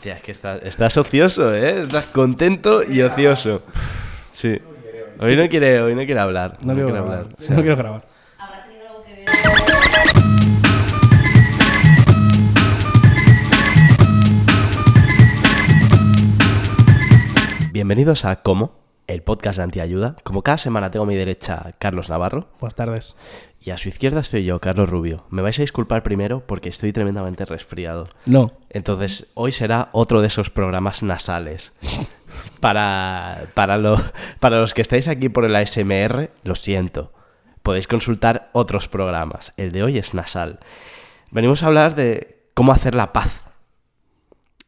Hostia, es que estás, estás ocioso, ¿eh? Estás contento y ocioso. Sí. Hoy no quiere, hoy no quiere hablar. No quiero quiere grabar. hablar. O sea, No quiero grabar. Bienvenidos a Como, el podcast de Antiayuda. Como cada semana tengo a mi derecha Carlos Navarro Buenas tardes. Y a su izquierda estoy yo, Carlos Rubio. Me vais a disculpar primero porque estoy tremendamente resfriado. No. Entonces, hoy será otro de esos programas nasales. Para, para, lo- para los que estáis aquí por el ASMR, lo siento. Podéis consultar otros programas. El de hoy es nasal. Venimos a hablar de cómo hacer la paz.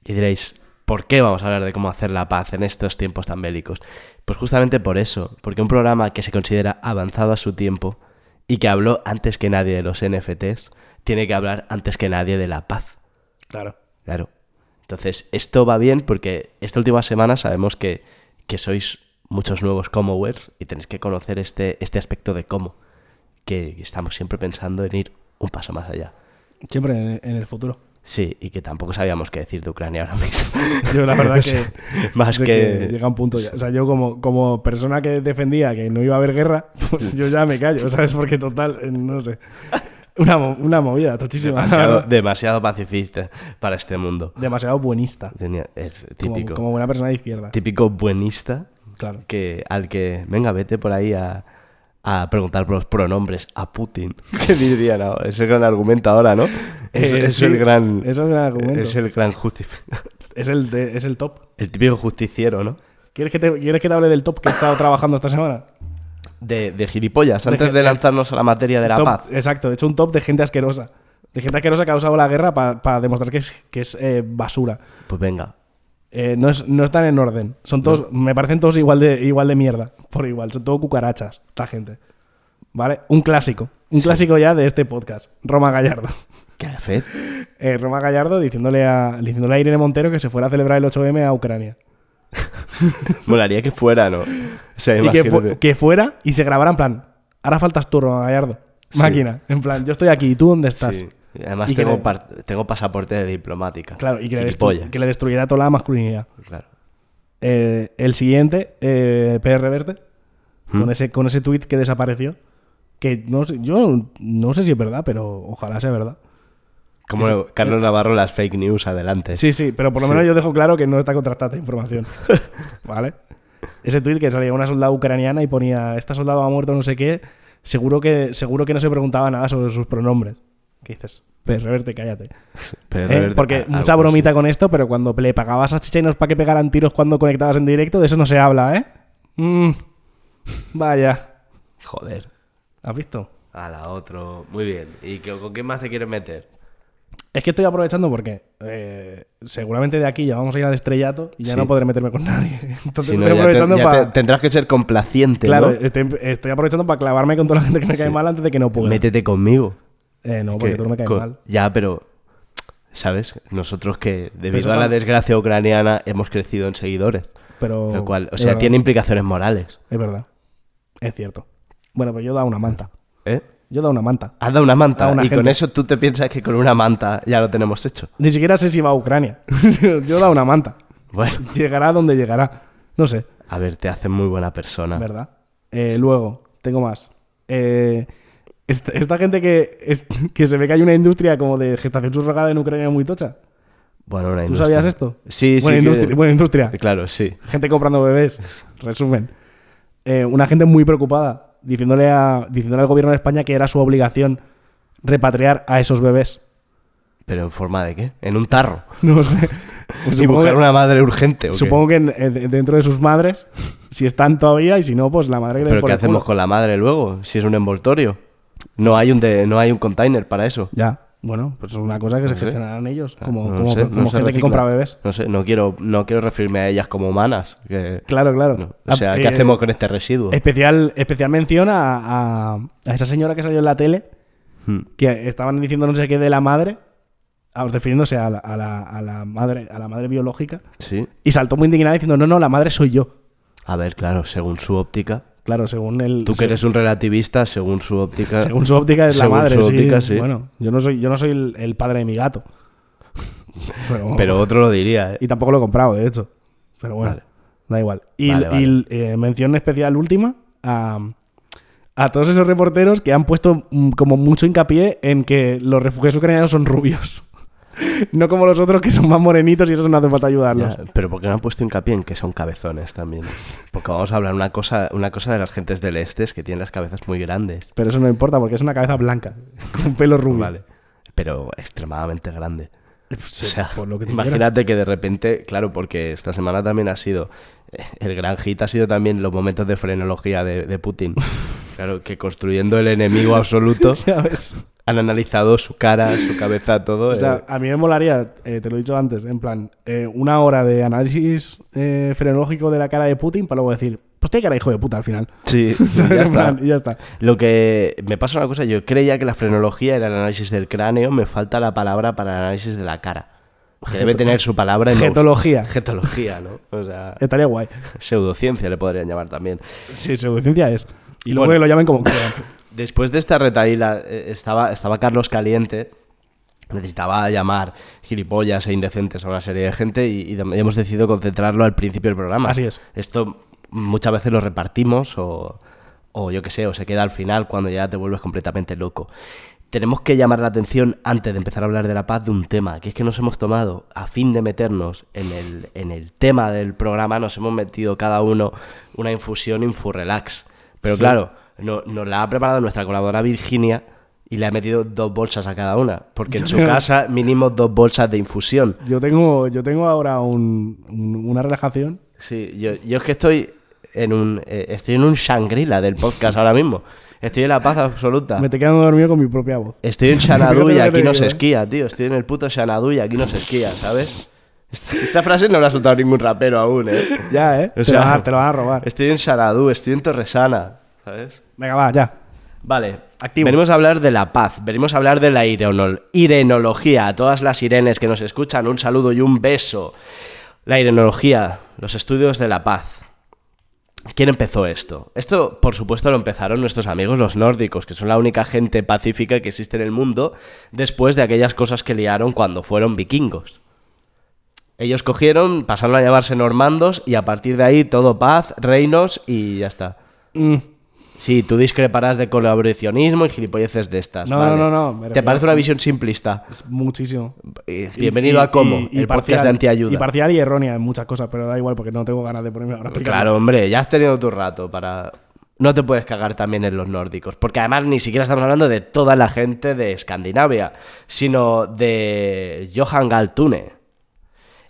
Y diréis, ¿por qué vamos a hablar de cómo hacer la paz en estos tiempos tan bélicos? Pues justamente por eso, porque un programa que se considera avanzado a su tiempo y que habló antes que nadie de los NFTs, tiene que hablar antes que nadie de la paz. Claro. Claro. Entonces, esto va bien porque esta última semana sabemos que, que sois muchos nuevos Comowers y tenéis que conocer este, este aspecto de cómo, que estamos siempre pensando en ir un paso más allá. Siempre en, en el futuro. Sí, y que tampoco sabíamos qué decir de Ucrania ahora mismo. Yo la verdad O sea, que... más de que... llega un punto ya. O sea, yo como, como persona que defendía que no iba a haber guerra, pues yo ya me callo, ¿sabes? Porque total, eh, no sé. Una, una movida tochísima. Demasiado, pacifista para este mundo. Demasiado buenista. Es Como- típico. Como, buena persona de izquierda. Típico buenista Claro. que al que venga vete por ahí a, a preguntar por los pronombres a Putin qué dirían ahora ese gran argumento ahora no es, Eh, es sí, el gran es el gran argumento. es el gran Es el, de- es el top. el típico justiciero no ¿Quieres que, te, ¿Quieres que te hable del top que he estado trabajando esta semana? de, de gilipollas antes de eh, lanzarnos a la materia de la Top- paz Exacto, he hecho un top de gente asquerosa. De gente asquerosa que ha usado la guerra para demostrar que es, que es eh, basura. pues venga Eh, no, es- no están en orden. Son todos, me parecen todos igual de, igual de mierda. Por igual, son todo cucarachas, esta gente. ¿Vale? Un clásico. Un clásico ya de este podcast. Roma Gallardo. qué fe Eh, Roma Gallardo diciéndole a, diciéndole a Irene Montero que se fuera a celebrar el 8M a Ucrania. molaría que fuera no o sea Y que, fu- que fuera y se grabara en plan, ahora faltas tú, Roma Gallardo. Máquina. En plan, yo estoy aquí y tú dónde estás. Sí. Además Y tengo, le- tengo pasaporte de diplomática Claro, y que le, destru- que le destruyera toda la masculinidad. claro Eh, el siguiente, eh, PR Verte, ¿Mm? con ese, con ese tweet que desapareció. Que no sé, yo no sé si es verdad, pero ojalá sea verdad. como Carlos Navarro las fake news adelante Sí, sí, pero por lo Sí. menos yo dejo claro que no está contrastada esta información. ¿Vale? Ese tweet que salía una soldada ucraniana y ponía, esta soldado ha muerto no sé qué, seguro que, seguro que no se preguntaba nada sobre sus pronombres. ¿Qué dices? PR Verte, cállate. Eh, reverte- porque mucha así. bromita con esto, pero cuando le pagabas a chichenos para que pegaran tiros cuando conectabas en directo, de eso no se habla, ¿eh? Mm, vaya. joder ¿Has visto? A la otro. Muy bien. ¿Y qué- con qué más te quieres meter? Es que estoy aprovechando porque eh, seguramente de aquí ya vamos a ir al estrellato y ya Sí. no podré meterme con nadie. Entonces Si no, estoy te- aprovechando para... te- tendrás que ser complaciente, Claro, ¿no? estoy, estoy aprovechando para clavarme con toda la gente que me cae Sí. mal antes de que no pueda. Métete conmigo. Eh, no, porque Que tú no me caes con- mal. Ya, pero... ¿Sabes? Nosotros que, debido a la desgracia ucraniana, hemos crecido en seguidores. Pero... Lo cual, o sea, tiene implicaciones morales. Es verdad. Es cierto. Bueno, pues yo he dado una manta. ¿Eh? Yo he dado una manta. Has dado una manta una y con eso tú te piensas que con una manta ya lo tenemos hecho. Ni siquiera sé si va a Ucrania. yo he dado una manta. Bueno, Llegará donde llegará. No sé, a ver, te hace muy buena persona. ¿verdad? Eh, luego, tengo más. Eh, esta, esta gente que, es- que se ve que hay una industria como de gestación subrogada en Ucrania muy tocha. Bueno, una ¿Tú industria. sabías esto? Sí, sí. buena, que- industria, buena industria. Claro, sí. Gente comprando bebés. Resumen. Eh, una gente muy preocupada diciéndole, a, diciéndole al gobierno de España que era su obligación repatriar a esos bebés. ¿Pero en forma de qué? En un tarro. No sé. Pues y buscar que- una madre urgente. ¿o qué? Supongo que en- en- dentro de sus madres, si están todavía, y si no, pues la madre que le ¿Pero qué hacemos culo. con la madre luego? Si es un envoltorio. No hay un, de, no hay un container para eso. Ya, bueno, pues es una cosa que se sé. gestionarán ellos, como, No como, sé, como no se gente que compra bebés. No sé, no quiero, no quiero referirme a ellas como humanas. que- Claro, claro. no. O sea, Ah, ¿qué eh, hacemos con este residuo? Especial, especial mención a, a- a esa señora que salió en la tele, Hmm. que estaban diciendo no sé qué de la madre, ah, refiriéndose a la, a la- a la madre, a la madre biológica, Sí. y saltó muy indignada diciendo, no, no, la madre soy yo. A ver, claro, según su óptica. Claro, según el... Tú que eres un relativista, según su óptica. Según su óptica es la Según madre, su óptica, sí. Bueno, yo no soy, yo no soy el, el padre de mi gato. Pero, Pero otro lo diría, ¿eh? Y tampoco lo he comprado, de hecho. Pero bueno, Vale. da igual. Y, Vale, vale. y, eh, mención especial última a, a todos esos reporteros que han puesto mm, como mucho hincapié en que los refugiados ucranianos son rubios. No como los otros que son más morenitos y eso no hace falta ayudarlos. Ya, pero porque no han puesto hincapié en que son cabezones también. Porque vamos a hablar una cosa, una cosa de las gentes del este es que tienen las cabezas muy grandes. Pero eso no importa porque es una cabeza blanca, con pelo rubio. Vale. Pero extremadamente grande. Sí, o sea, por lo que tú imagínate que de repente, claro, porque esta semana también ha sido, eh, el gran hit ha sido también los momentos de frenología de, de Putin. Claro, que construyendo el enemigo absoluto, han analizado su cara, su cabeza, todo. O sea, eh, a mí me molaría, eh, te lo he dicho antes, en plan, eh, una hora de análisis frenológico de la cara de Putin para luego decir, pues tiene cara hijo de puta al final. sí, ya está. plan, ya está. Lo que me pasa una cosa, yo creía que la frenología era el análisis del cráneo, me falta la palabra para el análisis de la cara. Que debe tener su palabra en Getología. Getología, ¿no? O sea, Estaría guay. pseudociencia le podrían llamar también. Sí, pseudociencia es. Y luego Bueno. que lo llamen como quieran. Después de esta retaíla, eh, estaba, estaba Carlos Caliente, necesitaba llamar gilipollas e indecentes a una serie de gente y, y hemos decidido concentrarlo al principio del programa. Así es. Esto muchas veces lo repartimos o, o yo qué sé, o se queda al final cuando ya te vuelves completamente loco. Tenemos que llamar la atención antes de empezar a hablar de la paz de un tema, que es que nos hemos tomado, a fin de meternos en el, en el tema del programa, nos hemos metido cada uno una infusión Infurrelax. Pero Sí. claro, no- nos la ha preparado nuestra colaboradora Virginia y le ha metido dos bolsas a cada una, porque en Yo su casa mínimo dos bolsas de infusión. Yo tengo, yo tengo ahora un- un- una relajación. Sí, yo, yo es que estoy en un eh, estoy en un Shangri-La del podcast ahora mismo. Estoy en la paz absoluta. Me te quedando dormido con mi propia voz. Estoy en Xanadu y aquí no se ¿eh? esquía, tío. Estoy en el puto Xanadu y aquí no se esquía, ¿sabes? Esta, frase no la ha soltado ningún rapero aún, ¿eh? Ya, ¿eh? O te, lo van a, te lo van a robar. Estoy en Xanadu, estoy en Torresana, ¿sabes? Venga, va, ya. Vale, Activo. venimos a hablar de la paz, venimos a hablar de la irenol- irenología. A todas las irenes que nos escuchan, un saludo y un beso. La irenología, los estudios de la paz. ¿Quién empezó esto? Esto, por supuesto, lo empezaron nuestros amigos los nórdicos, que son la única gente pacífica que existe en el mundo después de aquellas cosas que liaron cuando fueron vikingos. Ellos cogieron, pasaron a llamarse normandos y a partir de ahí todo paz, reinos y ya está. Mm, Sí, tú discreparás de colaboracionismo y gilipolleces de estas. No, vale. no, no, me ¿Te parece una visión simplista? es muchísimo. Y- Bienvenido y- a Como, y- el podcast parcial- de antiayuda. Y parcial y errónea en muchas cosas, pero da igual porque no tengo ganas de ponerme ahora a. Claro, hombre, ya has tenido tu rato para... No te puedes cagar también en los nórdicos, porque además ni siquiera estamos hablando de toda la gente de Escandinavia, sino de Johan Galtune,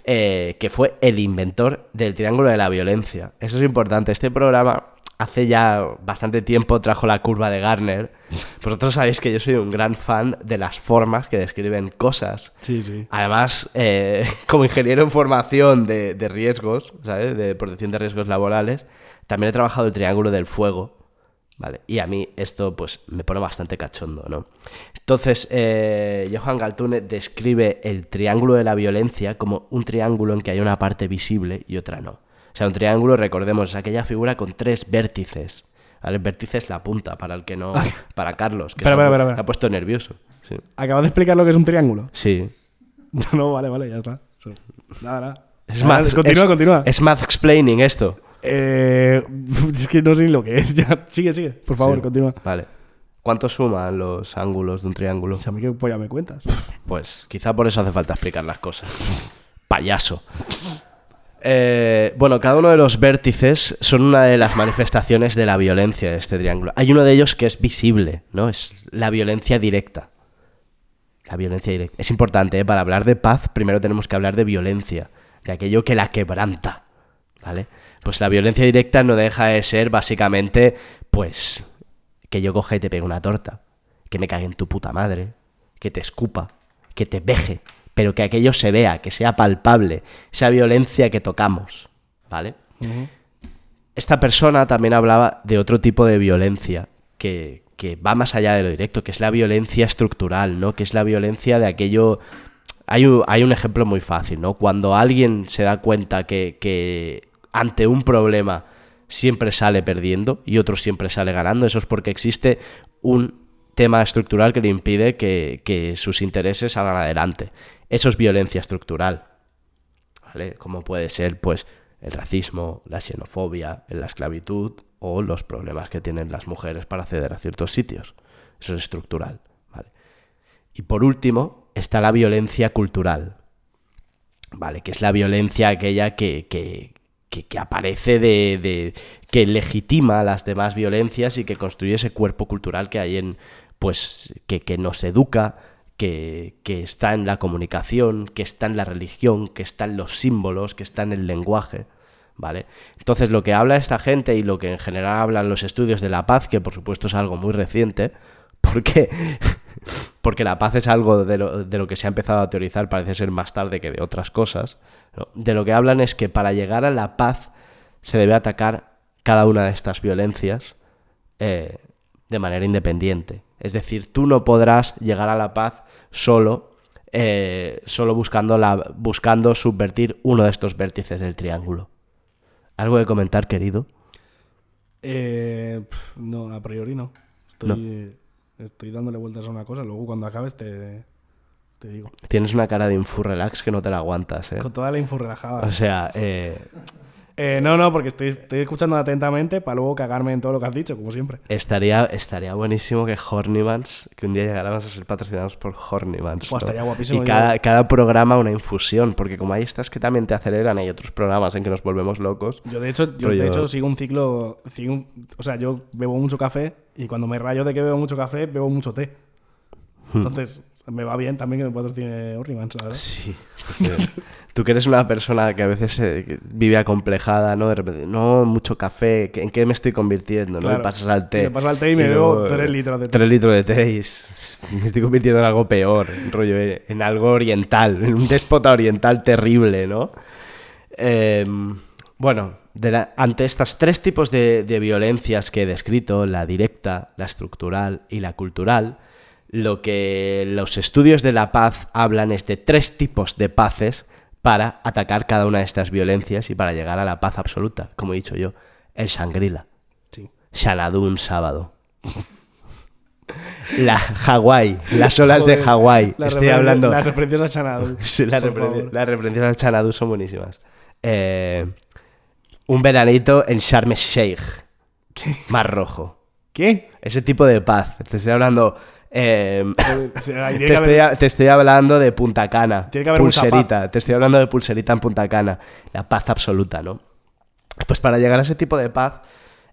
eh, que fue el inventor del Triángulo de la Violencia. Eso es importante. Este programa hace ya bastante tiempo trajo la curva de Garner. Vosotros sabéis que yo soy un gran fan de las formas que describen cosas. Sí, sí. Además, eh, como ingeniero en formación de, de riesgos, ¿sabes? De protección de riesgos laborales, también he trabajado el triángulo del fuego, ¿vale? Y a mí esto, pues, me pone bastante cachondo, ¿no? Entonces, eh, Johan Galtune describe el triángulo de la violencia como un triángulo en que hay una parte visible y otra no. O sea, un triángulo, recordemos, es aquella figura con tres vértices. ¿vale? El vértice es la punta, para el que no... Para Carlos, que espera, se espera. ha puesto nervioso. Sí. Acabas de explicar lo que es un triángulo. sí. No, vale, vale, ya está. Nada, nada. Es Nada, math, Continúa, es- continúa. Es math explaining esto. Eh, es que no sé ni lo que es. Ya, sigue, sigue. Por favor, Sí. continúa. Vale. ¿Cuánto suman los ángulos de un triángulo? Sea, a mí qué polla me cuentas. Pues quizá por eso hace falta explicar las cosas. Payaso. Eh, bueno, cada uno de los vértices son una de las manifestaciones de la violencia de este triángulo. Hay uno de ellos que es visible, ¿no? Es la violencia directa. La violencia directa. Es importante, ¿eh? Para hablar de paz, primero tenemos que hablar de violencia. de aquello que la quebranta, ¿vale? Pues la violencia directa no deja de ser básicamente, pues, que yo coge y te pegue una torta, que me cague en tu puta madre, que te escupa, que te veje, pero que aquello se vea, que sea palpable, esa violencia que tocamos, ¿vale? Esta persona también hablaba de otro tipo de violencia que, que va más allá de lo directo, que es la violencia estructural, ¿no? Que es la violencia de aquello... Hay un, hay un ejemplo muy fácil, ¿no? Cuando alguien se da cuenta que, que ante un problema siempre sale perdiendo y otro siempre sale ganando, eso es porque existe un tema estructural que le impide que, que sus intereses salgan adelante. Eso es violencia estructural. ¿Vale? Como puede ser, pues, el racismo, la xenofobia, la esclavitud o los problemas que tienen las mujeres para acceder a ciertos sitios. Eso es estructural. ¿vale? Y por último, está la violencia cultural. ¿Vale? Que es la violencia aquella que, que, que, aparece de, que legitima las demás violencias y que construye ese cuerpo cultural que hay en. pues. que, que nos educa, que, que, está en la comunicación, que está en la religión, que está en los símbolos, que está en el lenguaje, ¿vale? Entonces lo que habla esta gente y lo que en general hablan los estudios de la paz, que por supuesto es algo muy reciente, porque, porque la paz es algo de lo, de lo, que se ha empezado a teorizar, parece ser más tarde que de otras cosas, ¿no? de lo que hablan es que para llegar a la paz se debe atacar cada una de estas violencias eh, de manera independiente. Es decir, tú no podrás llegar a la paz solo, eh, solo buscando, la, buscando subvertir uno de estos vértices del triángulo. ¿Algo de comentar, querido? Eh, no, a priori no. Estoy, no. Estoy dándole vueltas a una cosa, luego cuando acabes te, te digo. Tienes una cara de infurrelax que no te la aguantas, ¿eh? Con toda la info relajada. O sea, eh... Eh, no, no, porque estoy, estoy, escuchando atentamente para luego cagarme en todo lo que has dicho, como siempre. Estaría, estaría buenísimo que Hornivans, que un día llegáramos a ser patrocinados por Hornivans. Pues ¿no? estaría guapísimo. Y cada, cada, programa una infusión, porque como hay estas que también te aceleran, hay otros programas en que nos volvemos locos. Yo de hecho, yo, de hecho sigo un ciclo, sigo un, o sea, yo bebo mucho café y cuando me rayo de que bebo mucho café, bebo mucho té. Hmm. Entonces, me va bien también que me patrocine Hornivans, la verdad. Sí. Tú que eres una persona que a veces eh, vive acomplejada, ¿no? De repente, no, mucho café, ¿en qué me estoy convirtiendo? Claro. ¿no? Me pasas al té. Me pasas al té y me bebo tres litros de té. Tres litros de té y me estoy convirtiendo en algo peor, rollo, eh, en algo oriental, en un déspota oriental terrible, ¿no? Eh, bueno, la, ante estos tres tipos de, de violencias que he descrito, la directa, la estructural y la cultural, lo que los estudios de la paz hablan es de tres tipos de paces para atacar cada una de estas violencias y para llegar a la paz absoluta, como he dicho yo, el Shangri-La. Sí. Xanadu un sábado. La Hawái, las olas Joder, de Hawái. Estoy hablando. Las referencias a Xanadu. Sí, las, referencias al Xanadu son buenísimas. Eh, un veranito en Sharm el Sheikh. Mar Rojo. ¿Qué? Ese tipo de paz. Te estoy hablando. eh, O sea, ahí tiene te, que estoy, haber- te estoy hablando de Punta Cana. Tiene que haber mucha pulserita. Te estoy hablando de pulserita en Punta Cana. La paz absoluta, ¿no? Pues para llegar a ese tipo de paz,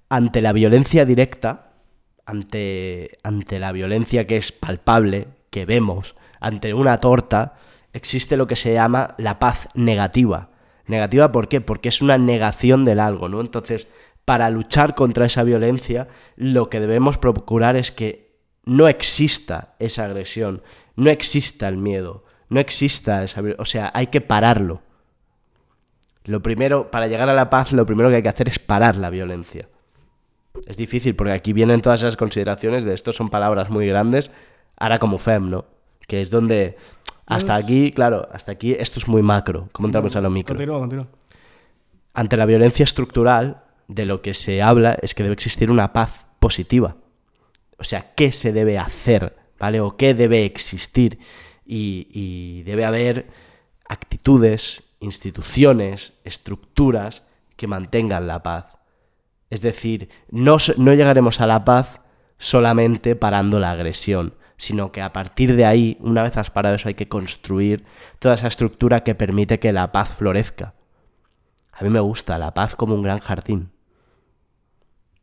ante la violencia directa, ante, ante la violencia que es palpable, que vemos, ante una torta, existe lo que se llama la paz negativa. Negativa, ¿por qué? Porque es una negación del algo, ¿no? Entonces, para luchar contra esa violencia, lo que debemos procurar es que no exista esa agresión, no exista el miedo, no exista esa... O sea, hay que pararlo. Lo primero, para llegar a la paz, lo primero que hay que hacer es parar la violencia. Es difícil porque aquí vienen todas esas consideraciones de esto son palabras muy grandes, ahora como fem, ¿no? Que es donde hasta aquí, claro, hasta aquí esto es muy macro, ¿cómo entramos a lo micro? Continúa, continúa. Ante la violencia estructural, de lo que se habla es que debe existir una paz positiva. O sea, ¿qué se debe hacer? ¿Vale? O qué debe existir. Y, y debe haber actitudes, instituciones, estructuras que mantengan la paz. Es decir, no, no llegaremos a la paz solamente parando la agresión, sino que a partir de ahí, una vez has parado eso, hay que construir toda esa estructura que permite que la paz florezca. A mí me gusta la paz como un gran jardín.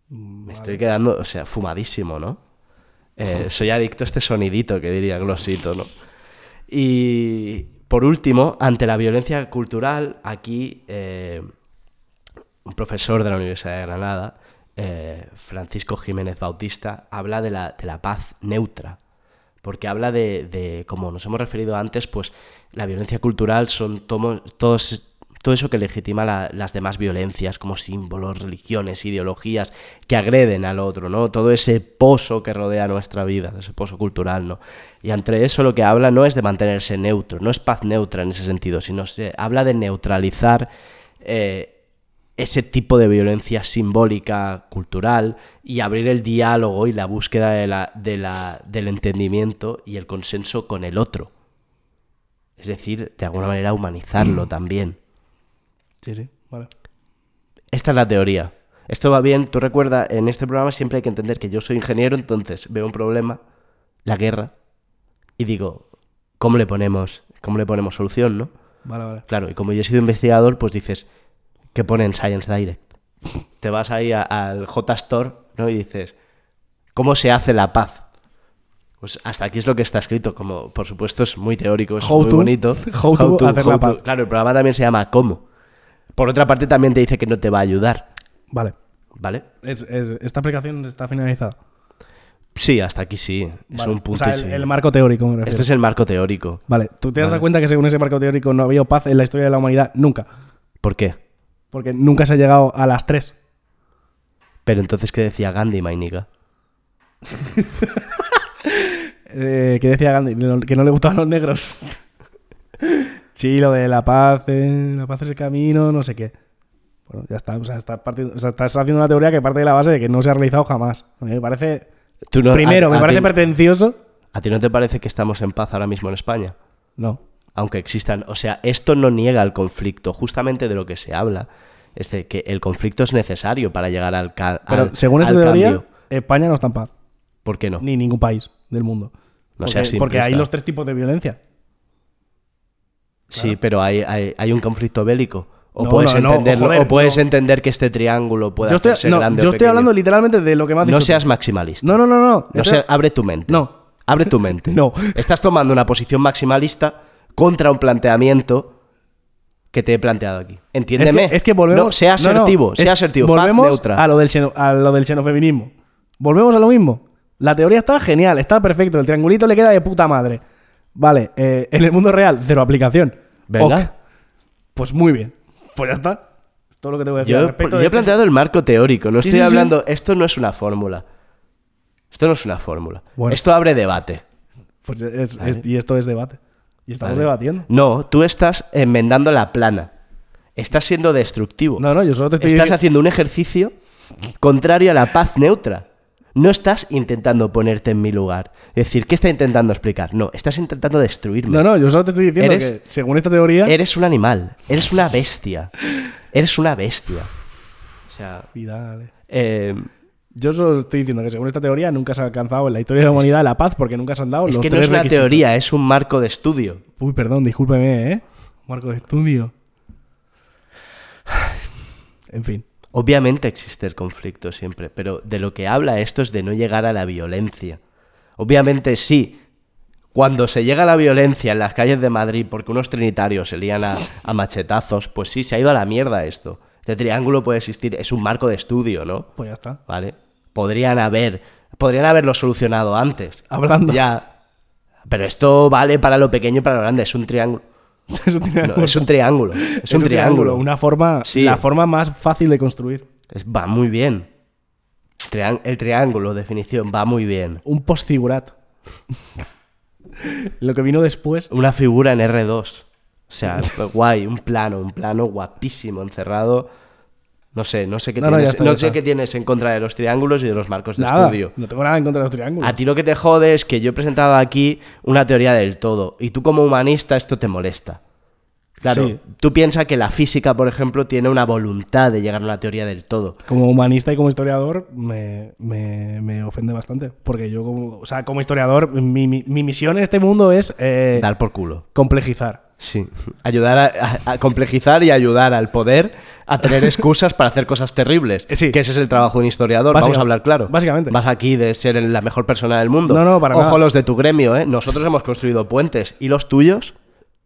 Me estoy quedando, o sea, fumadísimo, ¿no? Eh, soy adicto a este sonidito que diría Glosito, ¿no? Y por último, ante la violencia cultural, aquí eh, un profesor de la Universidad de Granada, eh, Francisco Jiménez Bautista, habla de la, de la paz neutra. Porque habla de, de, como nos hemos referido antes, pues la violencia cultural son tomo- todos, todo eso que legitima la- las demás violencias, como símbolos, religiones, ideologías que agreden al otro, ¿no? Todo ese pozo que rodea nuestra vida, ese pozo cultural, ¿no? Y entre eso lo que habla no es de mantenerse neutro, no es paz neutra en ese sentido, sino se habla de neutralizar eh, ese tipo de violencia simbólica, cultural, y abrir el diálogo y la búsqueda de la- de la- del entendimiento y el consenso con el otro. Es decir, de alguna manera humanizarlo también. Sí, sí, vale. Esta es la teoría. Esto va bien, tú recuerda, en este programa siempre hay que entender que yo soy ingeniero, entonces veo un problema, la guerra, y digo, ¿cómo le ponemos, cómo le ponemos solución, no? Vale, vale. Claro, y como yo he sido investigador, pues dices, ¿qué pone en Science Direct? Te vas ahí a- al JSTOR, ¿no? Y dices, ¿cómo se hace la paz? Pues hasta aquí es lo que está escrito, como por supuesto es muy teórico, es How muy to- bonito. how to hacer la paz. Claro, el programa también se llama ¿Cómo? Por otra parte también te dice que no te va a ayudar, Vale. ¿vale? Es- es- esta aplicación está finalizada. Sí, hasta aquí sí, es un punto O sea, el, el marco teórico, me refiero. Este es el marco teórico. Vale, ¿tú te has Vale. dado cuenta que según ese marco teórico no ha habido paz en la historia de la humanidad? Nunca. ¿Por qué? Porque nunca se ha llegado a las tres. Pero entonces, ¿qué decía Gandhi, Mainika? Eh, ¿Qué decía Gandhi? Que no le gustaban los negros. sí, lo de la paz, eh, la paz es el camino, no sé qué. Bueno, ya está. O sea, estás, partiendo- o sea, estás haciendo una teoría que parte de la base de que no se ha realizado jamás. A mí me parece... Tú no- Primero, a- me a parece ti- pretencioso. ¿A ti no te parece que estamos en paz ahora mismo en España? No. Aunque existan. O sea, esto no niega el conflicto. Justamente de lo que se habla es de que el conflicto es necesario para llegar al, ca- Pero al- según esta al teoría, cambio. España no está en paz. ¿Por qué no? Ni ningún país del mundo. No porque, seas porque hay los tres tipos de violencia. Sí, pero hay, hay, hay un conflicto bélico. O No, puedes, no, no, entenderlo, joder, o puedes entender que este triángulo puede Yo estoy, hacerse grande yo o estoy hablando literalmente de lo que me has dicho. No tú. seas maximalista. No, no, no, no. No abre tu mente. No. Abre tu mente. No. Estás tomando una posición maximalista contra un planteamiento que te he planteado aquí. Entiéndeme. Es que, es que volvemos. No, sea asertivo, sea asertivo. Paz Volvemos neutra. A, lo del xeno- a lo del xenofeminismo. Volvemos a lo mismo. La teoría está genial, está perfecto. El triangulito le queda de puta madre. Vale, eh, en el mundo real, cero aplicación. Ok. Pues muy bien. Pues ya está. Es todo lo que te voy a decir. Yo, al respecto yo de he este- planteado el marco teórico. No Sí, estoy sí, sí. hablando. Esto no es una fórmula. Esto no es una fórmula. Bueno. Esto abre debate. Pues es- Vale. es- y esto es debate. Y estamos ¿vale? debatiendo. No, tú estás enmendando la plana. Estás siendo destructivo. No, no, yo solo te estoy Estás haciendo un ejercicio contrario a la paz neutra. No estás intentando ponerte en mi lugar. Es decir, ¿qué está intentando explicar? No, estás intentando destruirme. No, no, yo solo te estoy diciendo Eres- que según esta teoría. Eres un animal. Eres una bestia. Eres una bestia. O sea, Y dale. eh, Yo solo estoy diciendo que según esta teoría nunca se ha alcanzado en la historia de la humanidad la paz porque nunca se han dado es los que no tres es una requisitos. teoría, es un marco de estudio. Uy, perdón, discúlpeme, ¿eh? Marco de estudio. En fin. Obviamente existe el conflicto siempre, pero de lo que habla esto es de no llegar a la violencia. Obviamente sí, cuando se llega a la violencia en las calles de Madrid porque unos trinitarios se lían a, a machetazos, pues sí, se ha ido a la mierda esto. Este triángulo puede existir, es un marco de estudio, ¿no? Pues ya está. ¿Vale? Podrían haber, podrían haberlo solucionado antes. Hablando. Ya. Pero esto vale para lo pequeño y para lo grande, es un triángulo. Es un triángulo. No, es un triángulo. Es, un, triángulo. Una forma, Sí. la forma más fácil de construir. Es- va muy bien. Trián- el triángulo, definición, va muy bien. Un postfigurat. Lo que vino después. Una figura en R2. O sea, guay, un plano, un plano guapísimo, encerrado. No sé, no sé qué No, no, ya tienes, está, no sé qué tienes en contra de los triángulos y de los marcos de Nada. estudio. No tengo nada en contra de los triángulos. A ti lo que te jode es que yo he presentado aquí una teoría del todo y tú como humanista esto te molesta. Claro, Sí. tú piensas que la física, por ejemplo, tiene una voluntad de llegar a una teoría del todo. Como humanista y como historiador me, me- me ofende bastante. Porque yo, como, o sea, como historiador, mi, mi- mi misión en este mundo es eh, Dar por culo. complejizar. Sí, ayudar a, a- a complejizar y ayudar al poder a tener excusas para hacer cosas terribles. Eh, sí. Que ese es el trabajo de un historiador, vamos a hablar claro. básicamente. Vas aquí de ser la mejor persona del mundo. No, no, para Ojo nada. los de tu gremio, ¿eh? Nosotros hemos construido puentes. ¿Y los tuyos?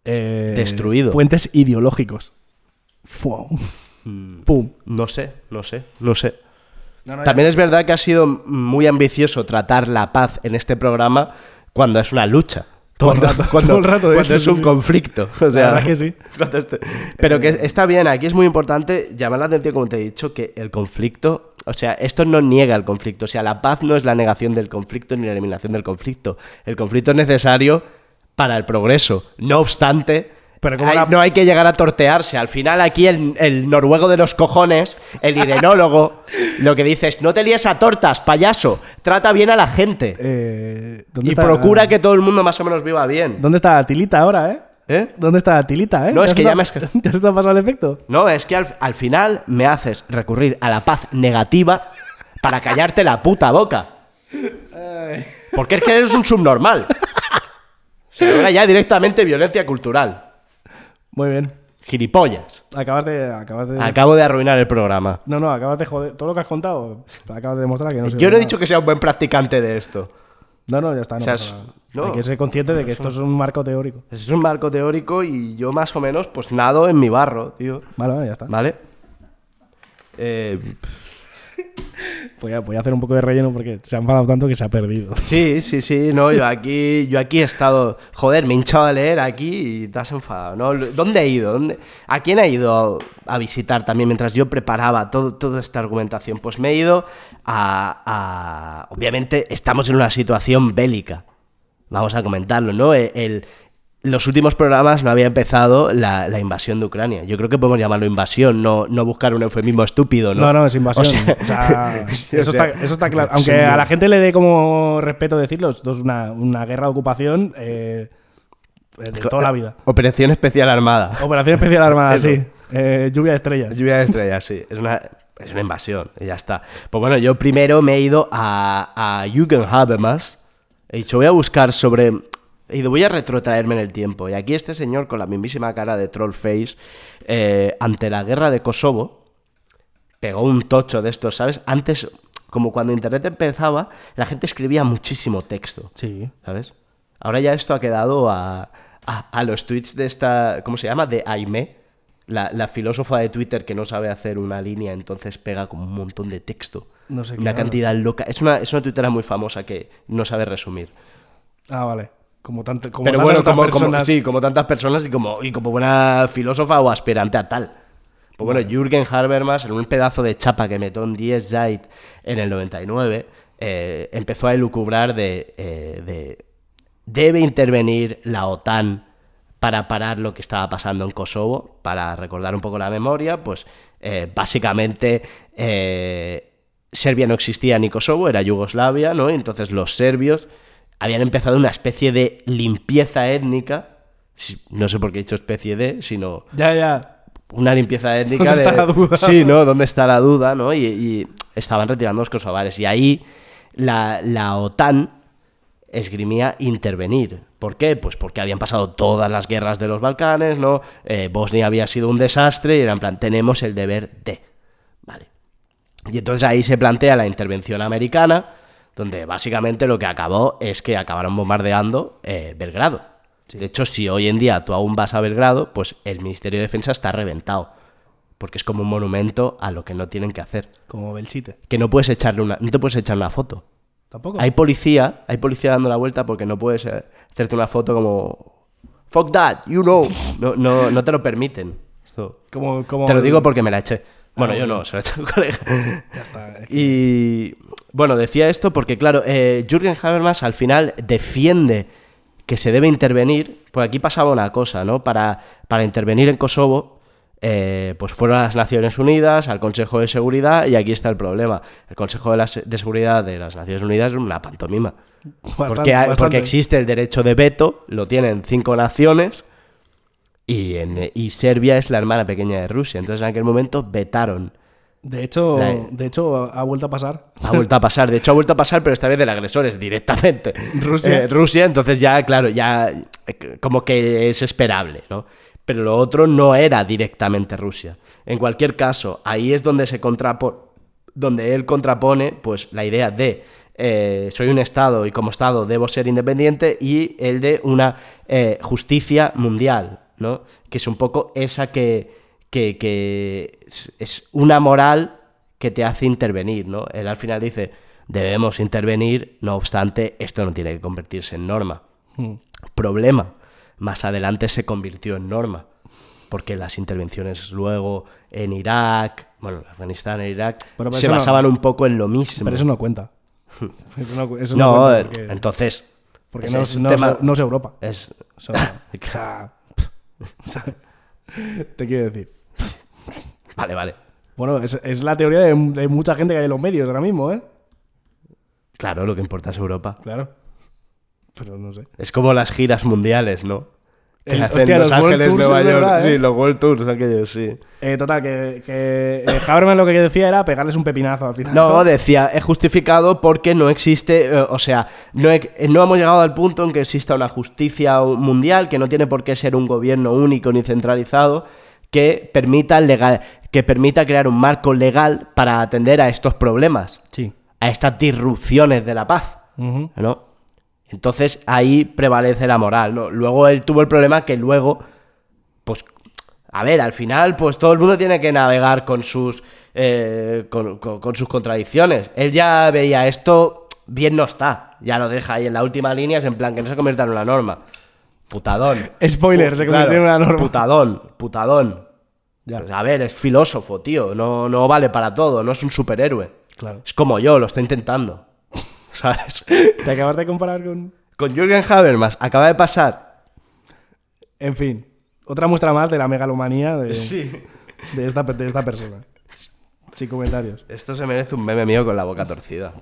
Eh, Destruido. Puentes ideológicos. Fua. Mm. Pum. No sé, no sé, no sé. No, no, También es verdad que ha sido muy ambicioso tratar la paz en este programa cuando es una lucha. Todo el cuando, rato, cuando- todo el rato, cuando es un conflicto. O sea, La verdad que sí. Pero que está bien, aquí es muy importante llamar la atención, como te he dicho, que el conflicto, o sea, esto no niega el conflicto, o sea, la paz no es la negación del conflicto ni la eliminación del conflicto. El conflicto es necesario para el progreso. No obstante, Pero como hay- la- no hay que llegar a tortearse. Al final aquí el, el noruego de los cojones, el irenólogo, lo que dice es, no te líes a tortas, payaso, trata bien a la gente. Eh, ¿dónde Y está- procura que todo el mundo más o menos viva bien. ¿Dónde está la tilita ahora, eh? ¿Eh? ¿Dónde está la tilita, eh? No, es ¿Te que ya me has- ¿Te has pasando el efecto? No, es que al, al final me haces recurrir a la paz negativa para callarte la puta boca. Porque es que eres un subnormal. Se logra ya directamente violencia cultural. Muy bien. Gilipollas. Acabas de. Acabas de... Acabo de arruinar el programa. No, no, acabas de joder. Todo lo que has contado, acabas de demostrar que no Yo no he dicho que sea un buen practicante de esto. No, no, ya está. No O sea, es- no. Hay que ser consciente de que esto es un marco teórico. Es un marco teórico y yo más o menos pues nado en mi barro, tío. Vale, vale, ya está. ¿Vale? Eh, Voy a, voy a hacer un poco de relleno porque se ha enfadado tanto que se ha perdido. sí, sí, sí, no, yo aquí, yo aquí he estado, joder, me he hinchado a leer aquí y te has enfadado, ¿no? ¿Dónde he ido? ¿Dónde- ¿A quién he ido a visitar también mientras yo preparaba todo, toda esta argumentación? Pues me he ido a, a- Obviamente estamos en una situación bélica, vamos a comentarlo, ¿no? El- los últimos programas no había empezado la, la invasión de Ucrania. Yo creo que podemos llamarlo invasión, no, no buscar un eufemismo estúpido, ¿no? No, no, es invasión. O O sea- Sí, eso, o sea, está, eso está claro. Aunque a la gente le dé como respeto decirlo, esto es una, una guerra de ocupación eh, de toda la vida. Operación Especial Armada. Operación Especial Armada, sí. Eh, lluvia de estrellas. Lluvia de estrellas, sí. Es una, es una invasión y ya está. Pues bueno, yo primero me he ido a, a Jürgen Habermas. He dicho, voy a buscar sobre... Ido, voy a retrotraerme en el tiempo. Y aquí este señor con la mismísima cara de Trollface, eh, ante la guerra de Kosovo, pegó un tocho de estos, ¿sabes? Antes, como cuando Internet empezaba, la gente escribía muchísimo texto. Sí. ¿sabes? Ahora ya esto ha quedado a, a, a los tweets de esta, ¿cómo se llama? De Aimé, la, la filósofa de Twitter que no sabe hacer una línea, entonces pega como un montón de texto. No sé qué Una cantidad loca. Es una, es una tuitera muy famosa que no sabe resumir. Ah, vale. Como, tanto, como Pero tantas bueno, como, como- personas. sí, como tantas personas y como, y como buena filósofa o aspirante a tal. Pues bueno, Jürgen Habermas, en un pedazo de chapa que metió en 10 Zeit en el 99, eh, empezó a elucubrar de, eh, de debe intervenir la OTAN para parar lo que estaba pasando en Kosovo, para recordar un poco la memoria, pues eh, básicamente eh, Serbia no existía ni Kosovo, era Yugoslavia, ¿no? Entonces los serbios habían empezado una especie de limpieza étnica, no sé por qué he dicho especie de, sino Ya, ya. una limpieza étnica ¿Dónde de... está la duda? Sí, ¿no? ¿Dónde está la duda, no? Y, y estaban retirando los kosovares. Y ahí la, la OTAN esgrimía intervenir. ¿Por qué? Pues porque habían pasado todas las guerras de los Balcanes, ¿no? Eh, Bosnia había sido un desastre y era en plan, tenemos el deber de... Vale. Y entonces ahí se plantea la intervención americana, donde básicamente lo que acabó es que acabaron bombardeando eh, Belgrado. De hecho, si hoy en día tú aún vas a Belgrado, pues el Ministerio de Defensa está reventado. Porque es como un monumento a lo que no tienen que hacer. Como Belchite. Que no puedes echarle una, no te puedes echar una foto. Tampoco. Hay policía, hay policía dando la vuelta porque no puedes eh, hacerte una foto como fuck that, you know. No, no, no te lo permiten. Esto- Como, como te lo digo porque me la eché. Bueno, Ah, yo no, se la eché a un colega. Ya está. Y bueno, decía esto porque, claro, eh, Jürgen Habermas al final defiende que se debe intervenir, pues aquí pasaba una cosa, ¿no? Para, para intervenir en Kosovo, eh, pues fueron a las Naciones Unidas, al Consejo de Seguridad, y aquí está el problema. El Consejo de, las- de Seguridad de las Naciones Unidas es una pantomima. Bastante, porque, hay- porque existe el derecho de veto, lo tienen cinco naciones, y, en- y Serbia es la hermana pequeña de Rusia. Entonces en aquel momento vetaron. De hecho, La- de hecho, ha vuelto a pasar. Ha vuelto a pasar, de hecho ha vuelto a pasar, pero esta vez del agresor es directamente. Rusia. Eh, Rusia, entonces ya, claro, ya eh, como que es esperable, ¿no? Pero lo otro no era directamente Rusia. En cualquier caso, ahí es donde se contrapo donde él contrapone pues la idea de eh, soy un Estado y como Estado debo ser independiente, y el de una eh, justicia mundial, ¿no? Que es un poco esa que, que, que es- una moral que te hace intervenir, ¿no? Él al final dice, debemos intervenir, no obstante, esto no tiene que convertirse en norma. Problema, más adelante se convirtió en norma, porque las intervenciones luego en Irak, bueno, en Afganistán, en Irak, Pero se no- basaban un poco en lo mismo. Pero eso no cuenta. Eso no, eso no, cuenta eh, porque, entonces... porque no, es es, un no tema- es- no es Europa. es- O sea, o sea, o sea, te quiero decir. Vale, vale. Bueno, es, es la teoría de, de mucha gente que hay en los medios ahora mismo, ¿eh? Claro, lo que importa es Europa. Claro. Pero no sé. Es como las giras mundiales, ¿no? Que El- hacen hostia, Los Ángeles, Tours, Nueva York. verdad, ¿eh? Sí, los World Tours, aquellos, sí. Eh, total, que, que eh, lo que decía era pegarles un pepinazo al final. No, decía, es justificado porque no existe, eh, o sea, no, he- no hemos llegado al punto en que exista una justicia mundial, que no tiene por qué ser un gobierno único ni centralizado, que permita, legal, que permita crear un marco legal para atender a estos problemas, Sí. a estas disrupciones de la paz. Ujú. ¿no? Entonces ahí prevalece la moral, ¿no? Luego él tuvo el problema que luego, pues, a ver, al final, pues todo el mundo tiene que navegar con sus, eh, con, con- con sus contradicciones. Él ya veía esto, bien no está, ya lo deja ahí en la última línea, es en plan que no se convierta en una norma. Putadón. Spoiler, se convirtió en una norma. Putadón, putadón. Ya. Pues, a ver, es filósofo, tío, no, no vale para todo, no es un superhéroe. Claro. Es como yo, lo está intentando. ¿Sabes? Te acabas de comparar con. Con Jürgen Habermas acaba de pasar. En fin. Otra muestra más de la megalomanía de, Sí. de, esta, de esta persona. Sin comentarios. Esto se merece un meme mío con la boca torcida.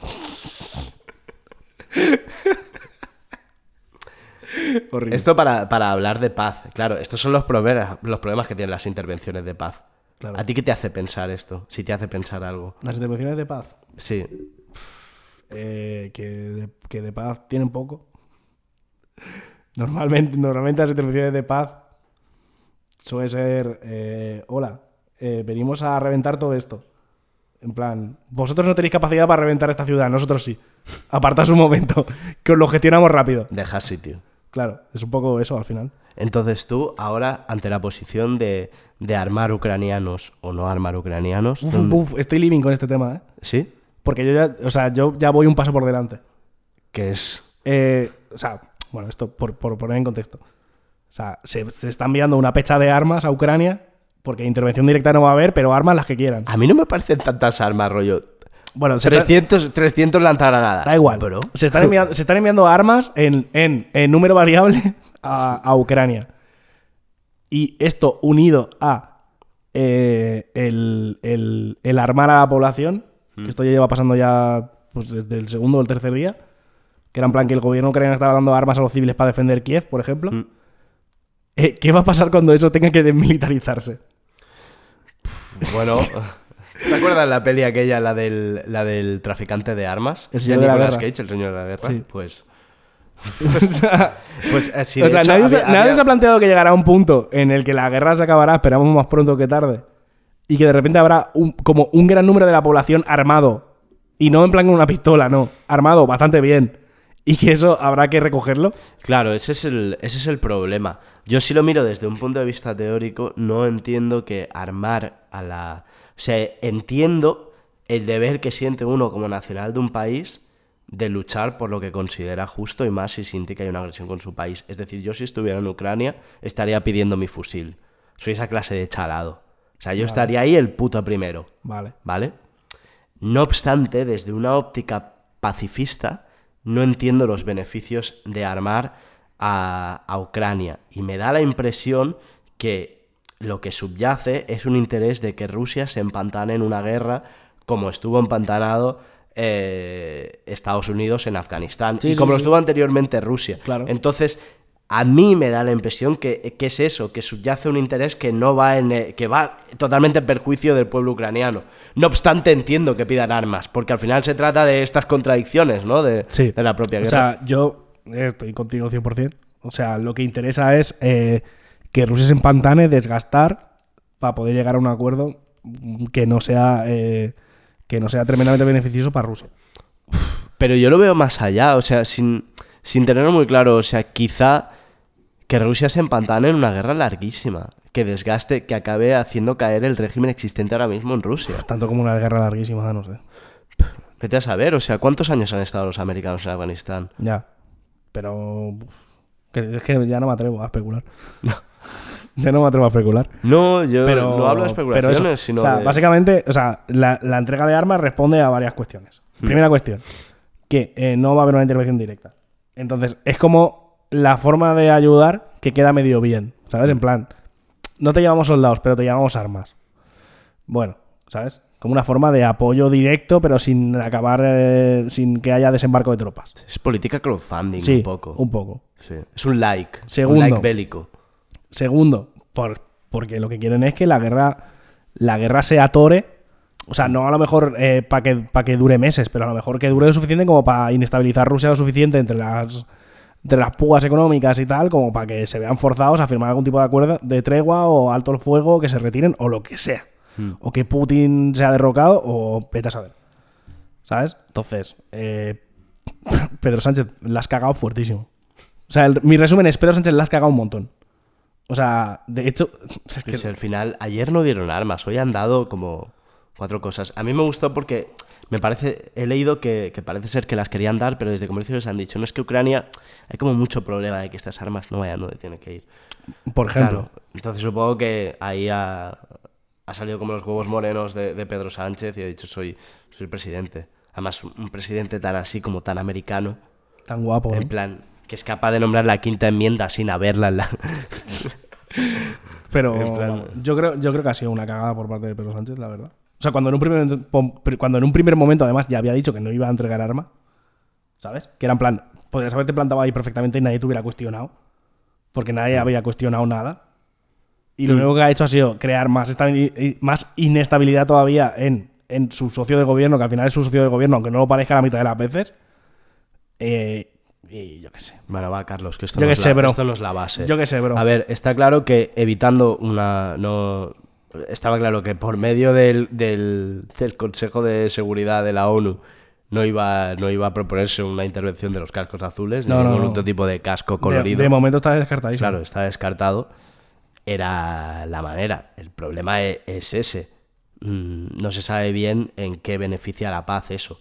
Horrible. Esto para, para hablar de paz. Claro, estos son los problemas, los problemas que tienen las intervenciones de paz. Claro. ¿A ti qué te hace pensar esto? Si te hace pensar algo. Las intervenciones de paz. Sí. Eh, que, de, que de paz tienen poco. Normalmente, normalmente las intervenciones de paz suele ser, eh, hola, eh, venimos a reventar todo esto. En plan, vosotros no tenéis capacidad para reventar esta ciudad, nosotros sí. Apartaos un momento, que os lo gestionamos rápido. Deja sitio. Claro, es un poco eso al final. Entonces tú, ahora, ante la posición de, de armar ucranianos o no armar ucranianos, Uf, ¿dónde- uf, estoy living con este tema, ¿eh? ¿sí? Porque yo ya, o sea, yo ya voy un paso por delante. Que es... Eh, o sea, bueno, esto por, por poner en contexto. O sea, se, se está enviando una pecha de armas a Ucrania, porque intervención directa no va a haber, pero armas las que quieran. A mí no me parecen tantas armas, rollo. Bueno, se 300, 300 lanzagranadas. da igual. Bro. Se, están enviando, se están enviando armas en, en- en número variable a, a Ucrania. Y esto unido a eh, el, el- el armar a la población, que esto ya lleva pasando ya pues, desde el segundo o el tercer día, que era en plan que el gobierno ucraniano estaba dando armas a los civiles para defender Kiev, por ejemplo. Mm. Eh, ¿Qué va a pasar cuando eso tenga que desmilitarizarse? Bueno, ¿te acuerdas la peli aquella, la del, la del traficante de armas? El señor de la guerra. Cage, el señor de la guerra. Sí. Pues, o sea, pues eh, sí, o de sea, hecho, nadie, se, había- nadie se ha planteado que llegará un punto en el que la guerra se acabará, esperamos más pronto que tarde, y que de repente habrá un- como un gran número de la población armado, y no en plan con una pistola, no, armado bastante bien, y que eso habrá que recogerlo. Claro, ese es, el, ese es el problema. Yo si lo miro desde un punto de vista teórico, no entiendo que armar a la... O sea, entiendo el deber que siente uno como nacional de un país de luchar por lo que considera justo y más si siente que hay una agresión con su país. Es decir, yo si estuviera en Ucrania estaría pidiendo mi fusil. Soy esa clase de chalado. O sea, yo estaría ahí el puto primero. Vale. ¿Vale? No obstante, desde una óptica pacifista, no entiendo los beneficios de armar a, a Ucrania. Y me da la impresión que lo que subyace es un interés de que Rusia se empantane en una guerra como estuvo empantanado eh, Estados Unidos en Afganistán Sí, y sí, como lo sí. estuvo anteriormente Rusia. Claro. Entonces, a mí me da la impresión que, que es eso, que subyace un interés que no va en que va totalmente en perjuicio del pueblo ucraniano. No obstante, entiendo que pidan armas, porque al final se trata de estas contradicciones, ¿no? De, Sí. de la propia O guerra. sea, yo estoy contigo 100%. O sea, lo que interesa es eh, que Rusia se empantane, desgastar, para poder llegar a un acuerdo que no sea, eh, que no sea tremendamente beneficioso para Rusia. Pero yo lo veo más allá, o sea, sin, sin tenerlo muy claro. O sea, quizá que Rusia se empantane en una guerra larguísima, que desgaste, que acabe haciendo caer el régimen existente ahora mismo en Rusia. Tanto como una guerra larguísima, no sé. Vete a saber, o sea, ¿cuántos años han estado los americanos en Afganistán? Ya. Pero. es que ya no me atrevo a especular. ya no me atrevo a especular. No, yo Pero, no hablo de pero especulaciones, eso, sino o sea, de- básicamente, o sea, la, la entrega de armas responde a varias cuestiones. Hmm. Primera cuestión, que eh, no va a haber una intervención directa. Entonces, es como la forma de ayudar que queda medio bien, ¿sabes? En plan, no te llevamos soldados, pero te llevamos armas. Bueno, ¿sabes? Como una forma de apoyo directo, pero sin acabar, eh, sin que haya desembarco de tropas. Es política crowdfunding Sí, un poco. un poco. Sí. Es un like. Segundo. Un like bélico. Segundo, por, porque lo que quieren es que la guerra, la guerra se atore. O sea, no a lo mejor para que, pa' que dure meses, pero a lo mejor que dure lo suficiente como para inestabilizar Rusia lo suficiente entre las, entre las pugas económicas y tal, como para que se vean forzados a firmar algún tipo de acuerdo de tregua o alto el fuego, que se retiren o lo que sea. O que Putin sea derrocado o vete a saber. ¿Sabes? Entonces, eh, Pedro Sánchez la has cagado fuertísimo. O sea, el- mi resumen es Pedro Sánchez la has cagado un montón. O sea, de hecho, es que- Pues al final, ayer no dieron armas, hoy han dado como cuatro cosas. A mí me gustó porque me parece, he leído que, que parece ser que las querían dar, pero desde comercio les han dicho, no es que Ucrania, hay como mucho problema de que estas armas no vayan donde tienen que ir. por ejemplo, Claro, entonces supongo que ahí ha, ha salido como los huevos morenos de, de Pedro Sánchez y ha dicho, soy, soy el presidente. Además, un, presidente tan así como tan americano, tan guapo. en plan, que es capaz de nombrar la quinta enmienda sin haberla en la... Pero plan- yo, creo, yo creo que ha sido una cagada por parte de Pedro Sánchez, la verdad. O sea, cuando en un primer, cuando en un primer momento, además, ya había dicho que no iba a entregar arma, ¿sabes? Que era en plan, podrías haberte plantado ahí perfectamente y nadie te hubiera cuestionado, porque nadie había cuestionado nada. Y lo único que ha hecho ha sido crear más, más inestabilidad todavía en, en su socio de gobierno, que al final es su socio de gobierno, aunque no lo parezca la mitad de las veces. Eh, y yo qué sé. Bueno, va, Carlos, que esto, Yo no, qué es sé, la, bro. esto no es la base. Yo qué sé, bro. A ver, está claro que evitando una... no Estaba claro que por medio del, del, del Consejo de Seguridad de la ONU no iba, no iba a proponerse una intervención de los cascos azules, No, ni no, ningún no. otro tipo de casco colorido. de momento está descartadísimo. Claro, está descartado. Era la manera. El problema e- es ese. Mm, No se sabe bien en qué beneficia la paz eso.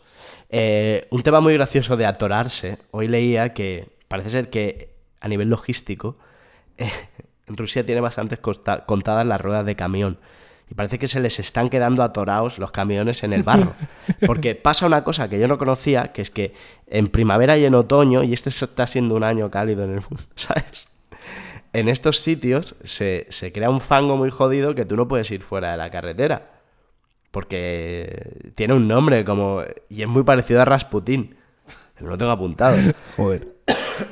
Eh, un tema muy gracioso de atorarse. Hoy leía que parece ser que a nivel logístico eh, Rusia tiene bastantes contadas las ruedas de camión. Y parece que se les están quedando atorados los camiones en el barro. Porque pasa una cosa que yo no conocía, que es que en primavera y en otoño, y este está siendo un año cálido en el mundo, ¿sabes? En estos sitios se, se crea un fango muy jodido que tú no puedes ir fuera de la carretera. Porque tiene un nombre como... Y es muy parecido a Rasputín. Pero lo tengo apuntado. Joder.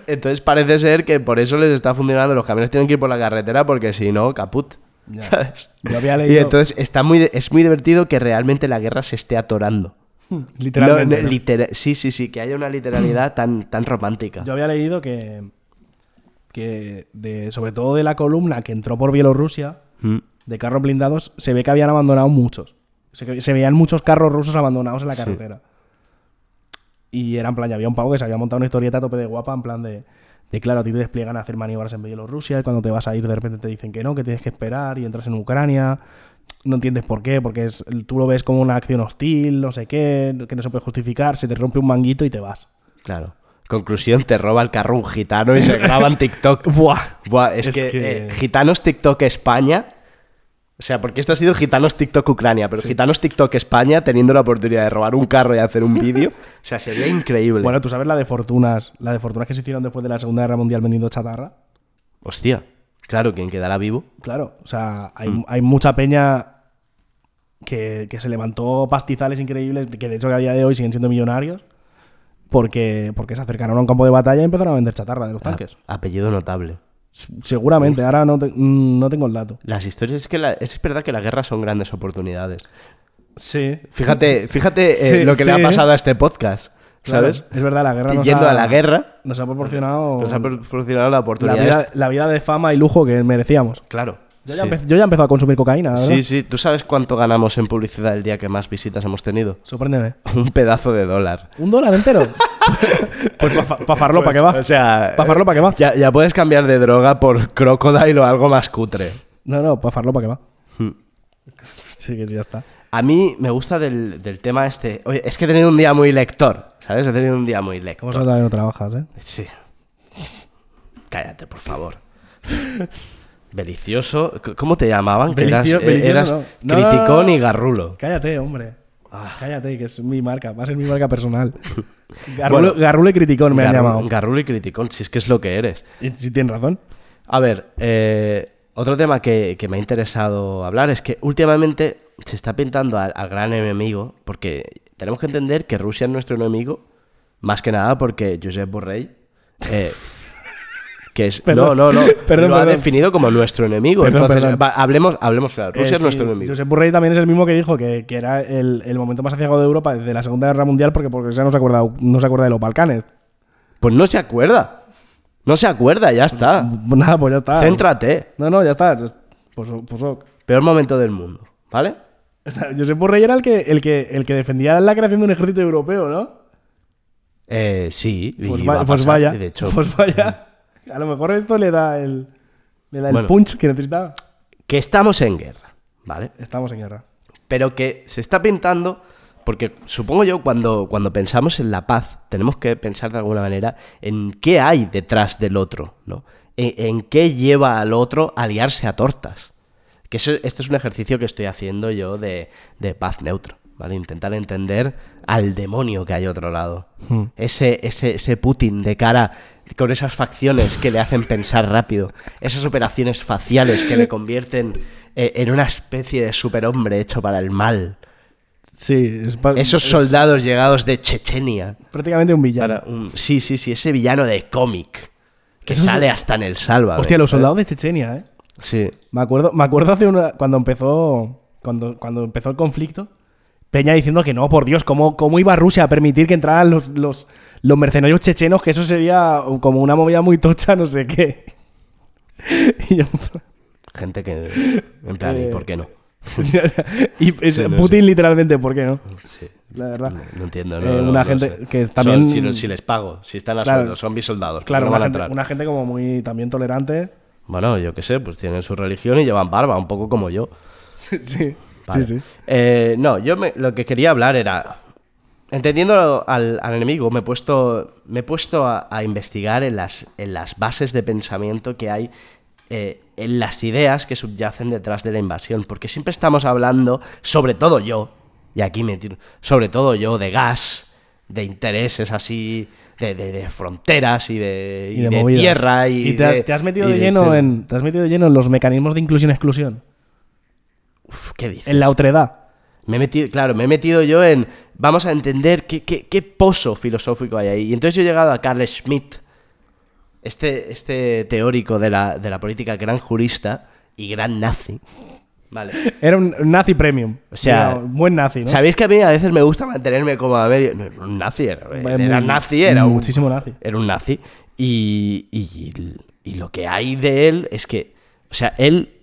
Entonces parece ser que por eso les está funcionando. Los camiones tienen que ir por la carretera porque si no, caput. Ya. ¿Sabes? Yo había Y leído- entonces está muy, es muy divertido que realmente la guerra se esté atorando. Literalmente. No, no, ¿no? litera- sí, sí, sí, que haya una literalidad tan, tan romántica. Yo había leído que, que de, sobre todo de la columna que entró por Bielorrusia, Mm. de carros blindados, se ve que habían abandonado muchos. Se, se veían muchos carros rusos abandonados en la Sí. Y era en plan, ya había un pavo que se había montado una historieta a tope de guapa, en plan de, de claro, a ti te despliegan a hacer maniobras en Bielorrusia y cuando te vas a ir de repente te dicen que no, que tienes que esperar y entras en Ucrania. No entiendes por qué, porque es, tú lo ves como una acción hostil, no sé qué, que no se puede justificar, se te rompe un manguito y te vas. Claro. Conclusión, te roba el carro un gitano y se graba en TikTok. Buah. Buah, es, Es que, que- eh, Gitanos TikTok España. O sea, porque esto ha sido Gitanos TikTok Ucrania, pero Gitanos TikTok España teniendo la oportunidad de robar un carro y hacer un vídeo. O sea, sería increíble. Bueno, tú sabes la de fortunas, la de fortunas que se hicieron después de la Segunda Guerra Mundial vendiendo chatarra. Hostia. Claro, quien quedará vivo. Claro, o sea, hay, hay mucha peña que, que se levantó pastizales increíbles, que de hecho que a día de hoy siguen siendo millonarios, porque, porque se acercaron a un campo de batalla y empezaron a vender chatarra de los tanques. A- apellido notable. Seguramente, ahora no, te- mm, no tengo el dato. Las historias es que la- es verdad que las guerras son grandes oportunidades. Sí. Fíjate, fíjate eh, Sí, lo que le ha pasado a este podcast, ¿sabes? es verdad, la guerra nos Yendo ha, a la guerra, nos ha proporcionado nos ha proporcionado la la oportunidad. vida, la vida de fama y lujo que merecíamos. Claro. Yo ya, yo he empezado a consumir cocaína, ¿verdad? Sí, sí. ¿Tú sabes cuánto ganamos en publicidad el día que más visitas hemos tenido? Sorpréndeme. Un pedazo de dólar. ¿Un dólar entero? pues para farlopa, Pues, que va. O sea, Pa' farlopa, que va. Ya, ya puedes cambiar de droga por crocodile o algo más cutre. No, no, para farlopa, que va. Hmm. sí, que sí, ya está. A mí me gusta del, del tema este. Oye, es que he tenido un día muy lector, ¿sabes? He tenido un día muy ¿Cómo lector. se nota que no trabajas, eh? Sí. Cállate, por favor. Belicioso. ¿Cómo te llamaban? Que eras, no. No, criticón no. y garrulo. Cállate, hombre. Ah. Cállate, que es mi marca. Va a ser mi marca personal. Garrulo, Bueno, Garrulo y criticón me han Garru- llamado. Garrulo y criticón, si es que es lo que eres. Si tienes razón. A ver, eh, otro tema que, que me ha interesado hablar es que últimamente se está pintando al, al gran enemigo, porque tenemos que entender que Rusia es nuestro enemigo, más que nada porque Josep Borrell, eh, que es... Perdón, no, no, no, perdón, lo ha definido como nuestro enemigo. Entonces, va, hablemos, hablemos claro, Rusia Eh, es nuestro enemigo. Josep Borrell también es el mismo que dijo que, que era el, el momento más aciago de Europa desde la Segunda Guerra Mundial porque porque ya no se acuerda, no se acuerda de los Balcanes. Pues no se acuerda. No se acuerda, ya está. Pues Nada, pues ya está. Céntrate. No, no, ya está. Pues, pues ok. Peor momento del mundo, ¿vale? O sea, Josep Borrell era el que, el, que, el que defendía la creación de un ejército europeo, ¿no? Eh, sí, Pues, va pues vaya. de hecho, Pues vaya. A lo mejor esto le da el, le da el Bueno. punch que necesitaba. que estamos en guerra, ¿vale? Estamos en guerra. pero que se está pintando, porque supongo yo cuando, cuando pensamos en la paz, tenemos que pensar de alguna manera en qué hay detrás del otro, ¿no? En, en qué lleva al otro a liarse a tortas. Que eso, esto es un ejercicio que estoy haciendo yo de, de paz neutro, ¿vale? Intentar entender al demonio que hay otro lado. Ese, ese, ese Putin de cara con esas facciones que le hacen pensar rápido, esas operaciones faciales que le convierten eh, en una especie de superhombre hecho para el mal. Sí, es, Esos es soldados llegados de Chechenia. prácticamente un villano. Un- sí, sí, sí, ese villano de cómic. Que Eso es- sale hasta en el salva. Hostia, los soldados de Chechenia, ¿eh? Sí. Me acuerdo, me acuerdo hace una, cuando empezó cuando, cuando empezó el conflicto, Peña diciendo que no, por Dios, ¿cómo, cómo iba Rusia a permitir que entraran los, los, los mercenarios chechenos? Que eso sería como una movida muy tocha, no sé qué. y yo, Gente que. En plan, ¿y Eh, por qué no? y es- Sí, no Putin sé. literalmente, ¿por qué no? Sí. La verdad. No, no entiendo. Eh, no, una gente sé. que Son- también- si, no- si les pago, si están a Claro. sueldo, son mis soldados. ¿por qué Claro, una gente, una gente como muy también tolerante. Bueno, yo qué sé, pues tienen su religión y llevan barba, un poco como yo. sí, Vale. sí, sí. Eh, no, yo me- lo que quería hablar era. Entendiendo al, al enemigo, me he puesto, me he puesto a, a investigar en las, en las bases de pensamiento que hay, eh, en las ideas que subyacen detrás de la invasión. Porque siempre estamos hablando, sobre todo yo, y aquí me tiro, sobre todo yo, de gas, de intereses así, de, de- de fronteras y de, y Y de, tierra. Y, te, has, de- te has metido y de lleno en te has metido de lleno en los mecanismos de inclusión y exclusión. Uf, ¿Qué dices? En la otredad. Me he metido, claro, me he metido yo en. Vamos a entender qué, qué- qué pozo filosófico hay ahí. Y entonces yo he llegado a Carl Schmitt, este, este teórico de la, de la política, gran jurista y gran nazi. Vale. Era un nazi premium. O sea, Era un buen nazi, ¿no? ¿Sabéis que a mí a veces me gusta mantenerme como a medio? No, era un nazi, era, era nazi, era un, muchísimo nazi. Era un nazi. Y, y, y lo que hay de él es que, o sea, él,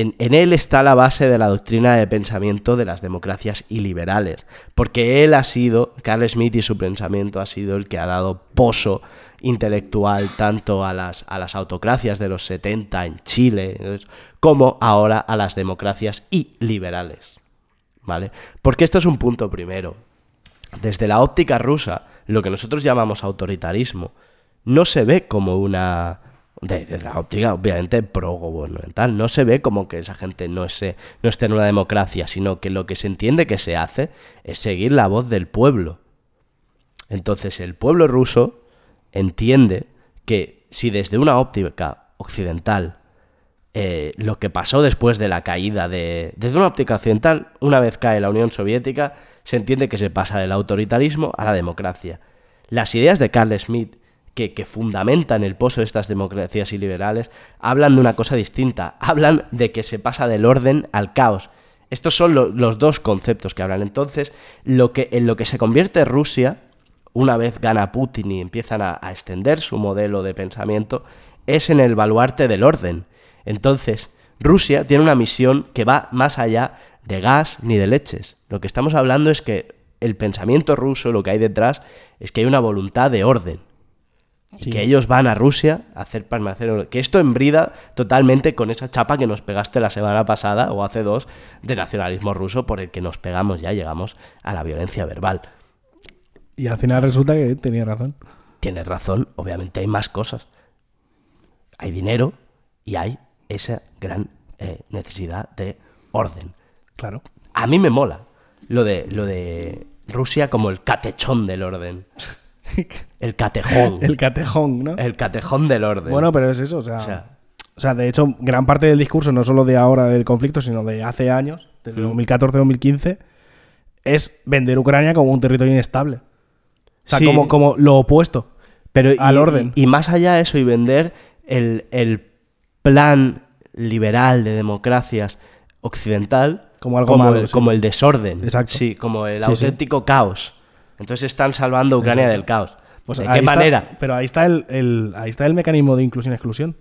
en, él está la base de la doctrina de pensamiento de las democracias iliberales. Porque él ha sido, Carl Smith y su pensamiento ha sido el que ha dado poso intelectual tanto a las, a las autocracias de los 70 en Chile, como ahora a las democracias iliberales. ¿Vale? Porque esto es un punto primero. Desde la óptica rusa, lo que nosotros llamamos autoritarismo no se ve como una. Desde la óptica, obviamente, pro-gubernamental, no se ve como que esa gente no, esté- no esté en una democracia, sino que lo que se entiende que se hace es seguir la voz del pueblo. Entonces, el pueblo ruso entiende que si desde una óptica occidental eh, lo que pasó después de la caída de... Desde una óptica occidental, una vez cae la Unión Soviética, se entiende que se pasa del autoritarismo a la democracia. Las ideas de Carl Schmitt, que, fundamentan el pozo de estas democracias iliberales, hablan de una cosa distinta. Hablan de que se pasa del orden al caos. Estos son lo- los dos conceptos que hablan. Entonces, lo que, en lo que se convierte Rusia, una vez gana Putin y empiezan a extender su modelo de pensamiento, es en el baluarte del orden. Entonces, Rusia tiene una misión que va más allá de gas ni de leches. Lo que estamos hablando es que el pensamiento ruso, lo que hay detrás, es que hay una voluntad de orden. Y Sí. que ellos van a Rusia a hacer permanecer. Que esto embrida totalmente con esa chapa que nos pegaste la semana pasada o hace dos de nacionalismo ruso por el que nos pegamos ya, llegamos a la violencia verbal. Y al final resulta que tenía razón. Tienes razón, obviamente hay más cosas. Hay dinero y hay esa gran eh, necesidad de orden. Claro. A mí me mola lo de, lo de Rusia como el catechón del orden. El catejón. El catejón, ¿no? El catejón del orden. Bueno, pero es eso, o sea, O sea, o sea, de hecho, gran parte del discurso, no solo de ahora del conflicto, sino de hace años, desde Mm. 2014-2015, es vender Ucrania como un territorio inestable. O sea, Sí. como, como lo opuesto. pero al y, orden. Y, y más allá de eso, y vender el, el plan liberal de democracias occidental Como algo malo, el, sí. como el desorden. Exacto. Sí, como el Sí, sí. auténtico caos. Entonces están salvando a Ucrania Exacto. del caos. Pues ¿De qué está- manera? pero ahí está el, el- ahí está el mecanismo de inclusión-exclusión.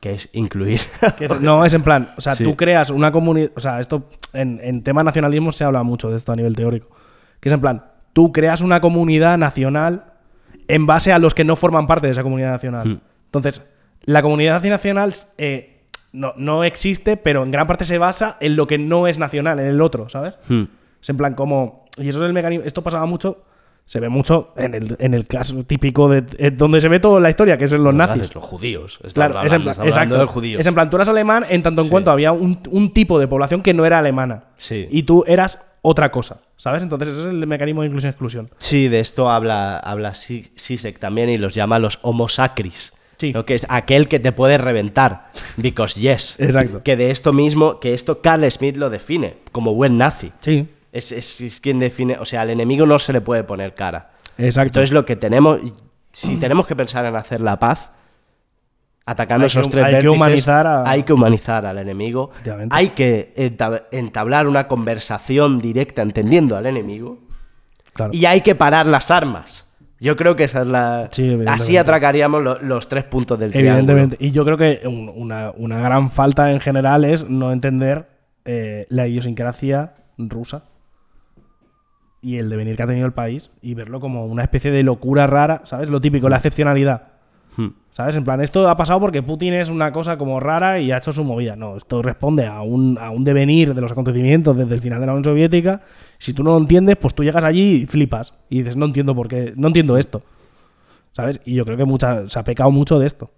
Que es incluir. Que es- no, es en plan, o sea, Sí. tú creas una comunidad, o sea, esto en, en tema nacionalismo se habla mucho de esto a nivel teórico, que es en plan, tú creas una comunidad nacional en base a los que no forman parte de esa comunidad nacional. Hmm. Entonces, la comunidad nacional eh, no, no existe, pero en gran parte se basa en lo que no es nacional, en el otro, ¿sabes? Hmm. Es en plan como. Y eso es el mecanismo. Esto pasaba mucho. Se ve mucho en el, en el caso típico de. eh, donde se ve toda la historia, que es en los nazis. Los judíos. Claro, es en plan, exacto. judío. Es en plan, tú eras alemán en tanto en Sí. cuanto había un, un tipo de población que no era alemana. Sí. Y tú eras otra cosa, ¿sabes? Entonces, ese es el mecanismo de inclusión-exclusión. Sí, de esto habla, habla Si- Sisek también y los llama los homo sacris. Sí. ¿no? Que es aquel que te puede reventar. Because yes. Exacto. Que de esto mismo, que esto Carl Smith lo define como buen nazi. Sí, Es, es- es quien define, o sea, al enemigo no se le puede poner cara. exacto. Entonces lo que tenemos, si tenemos que pensar en hacer la paz, atacando Hay que- esos tres hay que humanizar a- hay que humanizar al enemigo, hay que entab- entablar una conversación directa entendiendo al enemigo Claro. y hay que parar las armas. Yo creo que esa es la... Sí, evidentemente. Así atracaríamos lo- los tres puntos del triángulo. Evidentemente. Y yo creo que un- una, una gran falta en general es no entender eh, la idiosincrasia rusa y el devenir que ha tenido el país y verlo como una especie de locura rara, ¿sabes? Lo típico, la excepcionalidad. Hmm. ¿Sabes? En plan, esto ha pasado porque Putin es una cosa como rara y ha hecho su movida. No, esto responde a un, a un devenir de los acontecimientos desde el final de la Unión Soviética. Si tú no lo entiendes, pues tú llegas allí y flipas. Y dices, no entiendo por qué, no entiendo esto. ¿Sabes? Y yo creo que mucha, se ha pecado mucho de esto.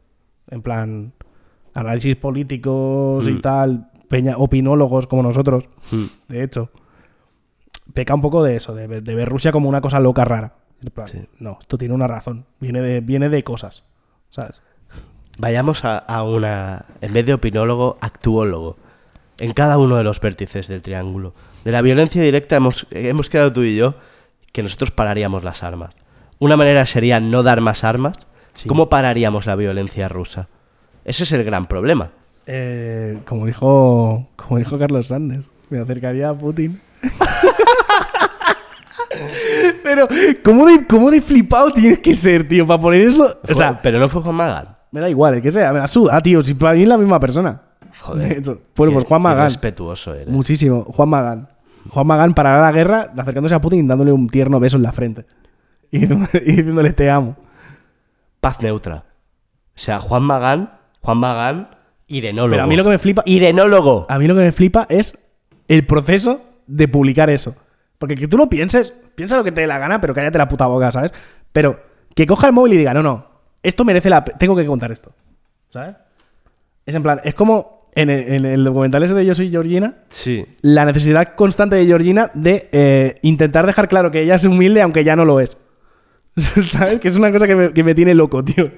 En plan, análisis políticos y Mm. tal, peña, opinólogos como nosotros, Hmm. de hecho. Peca un poco de eso, de, ver- de ver Rusia como una cosa loca rara. En plan, Sí. No, esto tiene una razón. Viene de, viene de cosas. ¿Sabes? Vayamos a, a una, en vez de opinólogo, actuólogo. En cada uno de los vértices del triángulo. De la violencia directa hemos, hemos quedado tú y yo que nosotros pararíamos las armas. Una manera sería no dar más armas. Sí. ¿Cómo pararíamos la violencia rusa? Ese es el gran problema. Eh, como dijo como dijo Carlos Sanders, me acercaría a Putin. Pero, ¿cómo de, ¿cómo de flipado tienes que ser, tío, para poner eso? O sea, pero no fue Juan Magán. me da igual, el que sea, me la suda, tío, si para mí es la misma persona. De hecho, bueno, pues Juan Magán. Respetuoso eres. Muchísimo, Juan Magán. Juan Magán parará la guerra acercándose a Putin y dándole un tierno beso en la frente. Y, y diciéndole te amo. Paz neutra. O sea, Juan Magán, Juan Magán, irenólogo. Pero a mí lo que me flipa, Irenólogo. A mí lo que me flipa es el proceso de publicar eso. Porque que tú lo pienses, piensa lo que te dé la gana, pero cállate la puta boca, ¿sabes? Pero que coja el móvil y diga, no, no, esto merece la tengo que contar esto. ¿Sabes? Es en plan, es como en el, en el documental ese de Yo soy Georgina, Sí. la necesidad constante de Georgina de eh, intentar dejar claro que ella es humilde aunque ya no lo es. ¿Sabes? Que es una cosa que me, que me tiene loco, tío.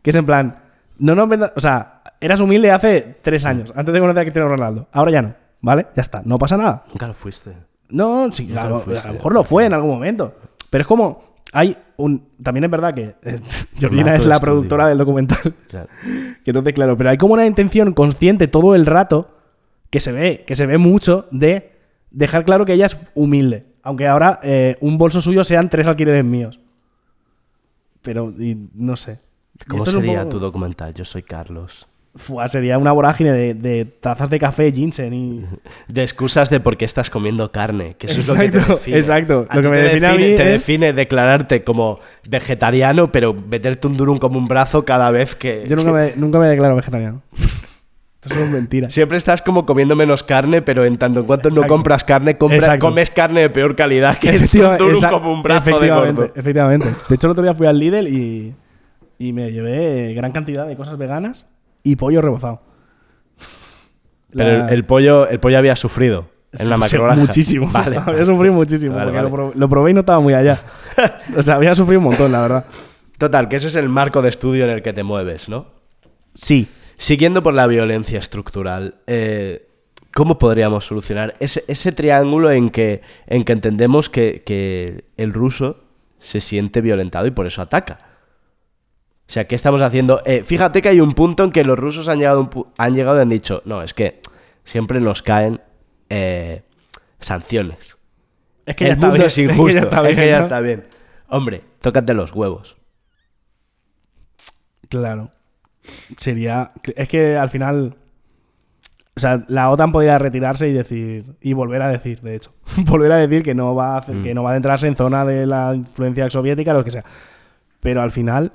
Que es en plan, no nos O sea, eras humilde hace tres años, antes de conocer a Cristiano Ronaldo. Ahora ya no, ¿vale? Ya está, no pasa nada. Nunca lo fuiste. No, sí, Nunca a, lo lo, fuiste. a lo mejor lo fue en algún momento. Pero es como, hay un... También es verdad que eh, Georgina es la estudio. productora del documental. Claro. Que entonces, claro, pero hay como una intención consciente todo el rato que se ve, que se ve mucho de dejar claro que ella es humilde. Aunque ahora eh, un bolso suyo sean tres alquileres míos. Pero, y no sé. ¿Cómo sería poco- tu documental? Yo soy Carlos. Fua, sería una vorágine de, de tazas de café, ginseng y... De excusas de por qué estás comiendo carne. Que eso es lo que te Exacto, define. exacto. A Lo que me te define a mí te es- define declararte como vegetariano, pero meterte un durum como un brazo cada vez que. Yo nunca me, nunca me declaro vegetariano. Esto es mentira. Siempre estás como comiendo menos carne, pero en tanto en cuanto no Exacto. compras carne, Exacto. comes carne de peor calidad que un como un brazo de efectivamente, gordo. Efectivamente. De hecho, el otro día fui al Lidl y, y me llevé gran cantidad de cosas veganas y pollo rebozado. Pero el, el pollo, el pollo había sufrido en la macrogranja. Muchísimo. Vale. había sufrido muchísimo. Vale, porque vale. Lo, probé, lo probé y no estaba muy allá. o sea, había sufrido un montón, la verdad. Total, que ese es el marco de estudio en el que te mueves, ¿no? Sí. Siguiendo por la violencia estructural, eh, ¿cómo podríamos solucionar ese, ese triángulo en que, en que entendemos que, que el ruso se siente violentado y por eso ataca? O sea, ¿qué estamos haciendo? Eh, fíjate que hay un punto en que los rusos han llegado, un han llegado y han dicho, no, es que siempre nos caen eh, sanciones. Es que el ya está bien. es injusto, Es que ya está bien. ya ¿no? está bien. Hombre, tócate los huevos. Claro. Sería. Es que al final. O sea, la OTAN podría retirarse y decir. Y volver a decir, de hecho. volver a decir que no va a hacer- Mm. que no va a adentrarse en zona de la influencia soviética, lo que sea. Pero al final.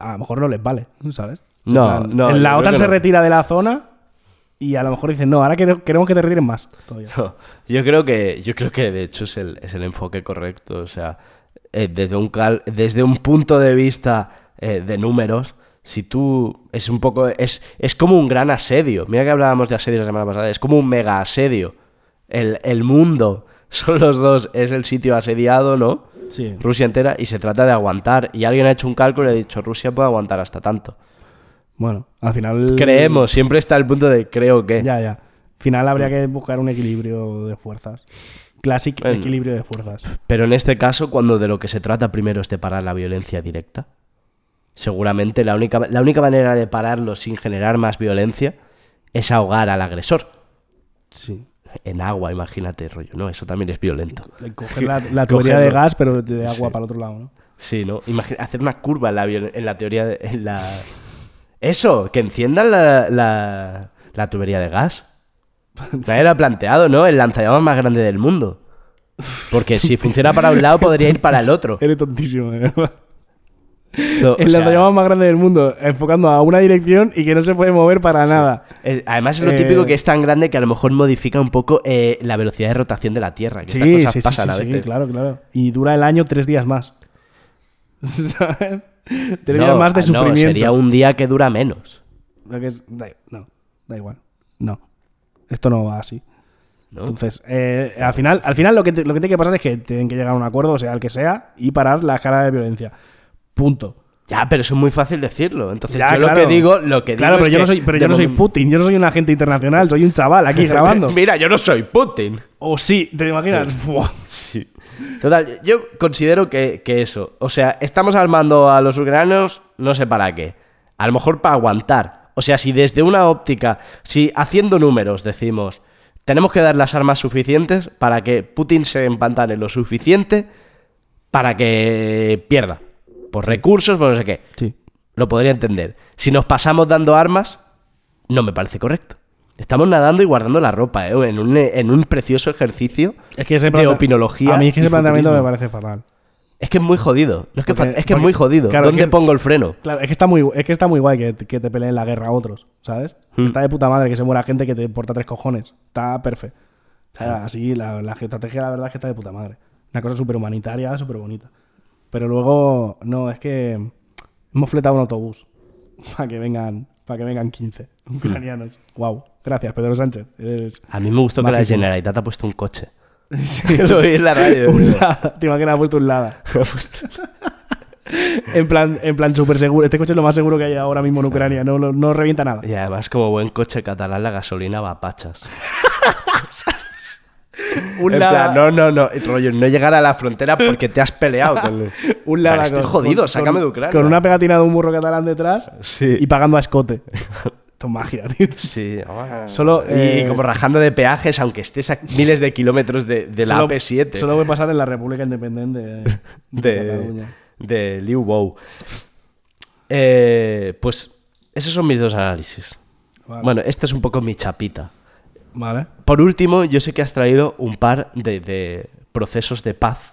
A lo mejor no les vale, ¿sabes? No, plan, no, en La OTAN se no. retira de la zona. Y a lo mejor dicen, no, ahora quere- queremos que te retiren más. todavía. No, yo creo que, yo creo que de hecho es el, es el enfoque correcto. O sea, eh, desde, un cal- desde un punto de vista eh, de números, si tú es un poco. Es, es como un gran asedio. Mira que hablábamos de asedio la semana pasada. Es como un mega asedio. El, el mundo son los dos, es el sitio asediado, ¿no? Sí. Rusia entera, y se trata de aguantar. Y alguien ha hecho un cálculo y ha dicho: Rusia puede aguantar hasta tanto. Bueno, al final. Creemos, siempre está el punto de creo que. Ya, ya. Al final habría que buscar un equilibrio de fuerzas. Clásico Bueno. equilibrio de fuerzas. Pero en este caso, cuando de lo que se trata primero es de parar la violencia directa, seguramente la única, la única manera de pararlo sin generar más violencia es ahogar al agresor. Sí. En agua, imagínate, rollo. No, eso también es violento. Coger la, la tubería de gas, pero de agua Sí. para el otro lado, ¿no? Sí, ¿no? Imagina, hacer una curva en la, en la teoría de... en la... Eso, que enciendan la, la, la tubería de gas. Nadie lo ha planteado, ¿no? El lanzallamas más grande del mundo. Porque si funciona para un lado, podría ir para el otro. Eres tontísimo, de verdad. Esto, o El sea, lanzallamas más grande del mundo, enfocando a una dirección y que no se puede mover para nada. Eh, Además es lo Eh, típico que es tan grande que a lo mejor modifica un poco eh, la velocidad de rotación de la Tierra. Que Sí, estas cosas sí, pasan a sí, veces. claro, claro. Y dura el año tres días más. ¿Sabes? Tres No, días más de ah, no, sufrimiento. sería un día que dura menos. Lo que es- da, no, da igual. No. Esto no va así. ¿no? Entonces, eh, al final, al final lo, que te- lo que tiene que pasar es que tienen que llegar a un acuerdo, sea el que sea, y parar la escala de violencia. Punto. Ya, pero eso es muy fácil decirlo. Entonces Ya, yo lo claro. que digo, lo que Claro, digo pero es yo que no soy, pero yo no soy Putin, yo no soy un agente internacional, soy un chaval aquí grabando. Mira, yo no soy Putin. O sí, ¿te imaginas? Sí. Total, yo considero que, que eso. O sea, estamos armando a los ucranianos, no sé para qué. A lo mejor para aguantar. O sea, si desde una óptica, si haciendo números decimos, tenemos que dar las armas suficientes para que Putin se empantane lo suficiente para que pierda. Por recursos, por no sé qué. Sí. Lo podría entender. Si nos pasamos dando armas, no me parece correcto. Estamos nadando y guardando la ropa, ¿eh? en, un, en un precioso ejercicio Es que ese de opinología. A mí es que ese planteamiento me parece fatal. Es que es muy jodido. No es que, Porque- es, que es porque- muy jodido. claro, ¿Dónde es que- pongo el freno? Claro, es que está muy, es que está muy guay que, que te peleen la guerra a otros, ¿sabes? Hmm. Está de puta madre que se muera gente que te importa tres cojones. Está perfecto. O sea, así, la, la estrategia, la verdad, es que está de puta madre. Una cosa súper humanitaria, súper bonita. Pero luego, no, es que hemos fletado un autobús para que vengan, para que vengan 15 ucranianos. Wow. Gracias, Pedro Sánchez. Eres A mí me gustó que la. Generalitat ha puesto un coche. Lo vi en la radio. un Lada. Te imaginas, ha puesto un Lada. en plan, en plan súper seguro. Este coche es lo más seguro que hay ahora mismo en Ucrania. No, no, no revienta nada. y además, como buen coche catalán, la gasolina va a pachas. Un En plan, no, no, no. Rollo, no llegar a la frontera porque te has peleado con... un estoy con- jodido, con- sácame de Ucrania. Con una pegatina de un burro catalán detrás Sí. y pagando a escote. Esto es magia, tío. Sí. Solo, y eh, como rajando de peajes, aunque estés a miles de kilómetros de, de la Solo- AP7. Solo puede pasar en la República Independiente de, de Cataluña. de Liu Wow. Eh, pues Esos son mis dos análisis. Vale. Bueno, esta es un poco mi chapita. Vale. Por último, yo sé que has traído un par de, de procesos de paz,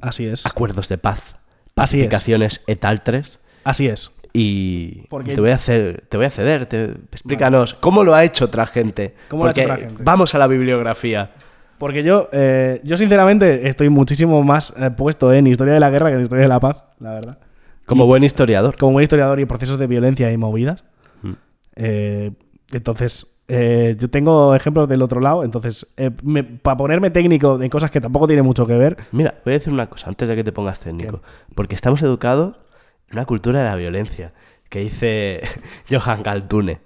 Así es. acuerdos de paz, pacificaciones etaltres. Así es. Y Porque- te voy a hacer, te voy a ceder, te- explícanos cómo lo ha hecho otra gente. ¿Cómo lo ha hecho Porque otra gente? Vamos a la bibliografía. Porque yo, eh, yo sinceramente estoy muchísimo más eh, puesto en historia de la guerra que en historia de la paz, la verdad. Como Y- buen historiador. Como buen historiador y procesos de violencia y movidas. Mm. Eh, entonces, eh, yo tengo ejemplos del otro lado. Entonces, para ponerme técnico en cosas que tampoco tienen mucho que ver, Mira, voy a decir una cosa antes de que te pongas técnico. Porque estamos educados en una cultura de la violencia, que dice Johan Galtune.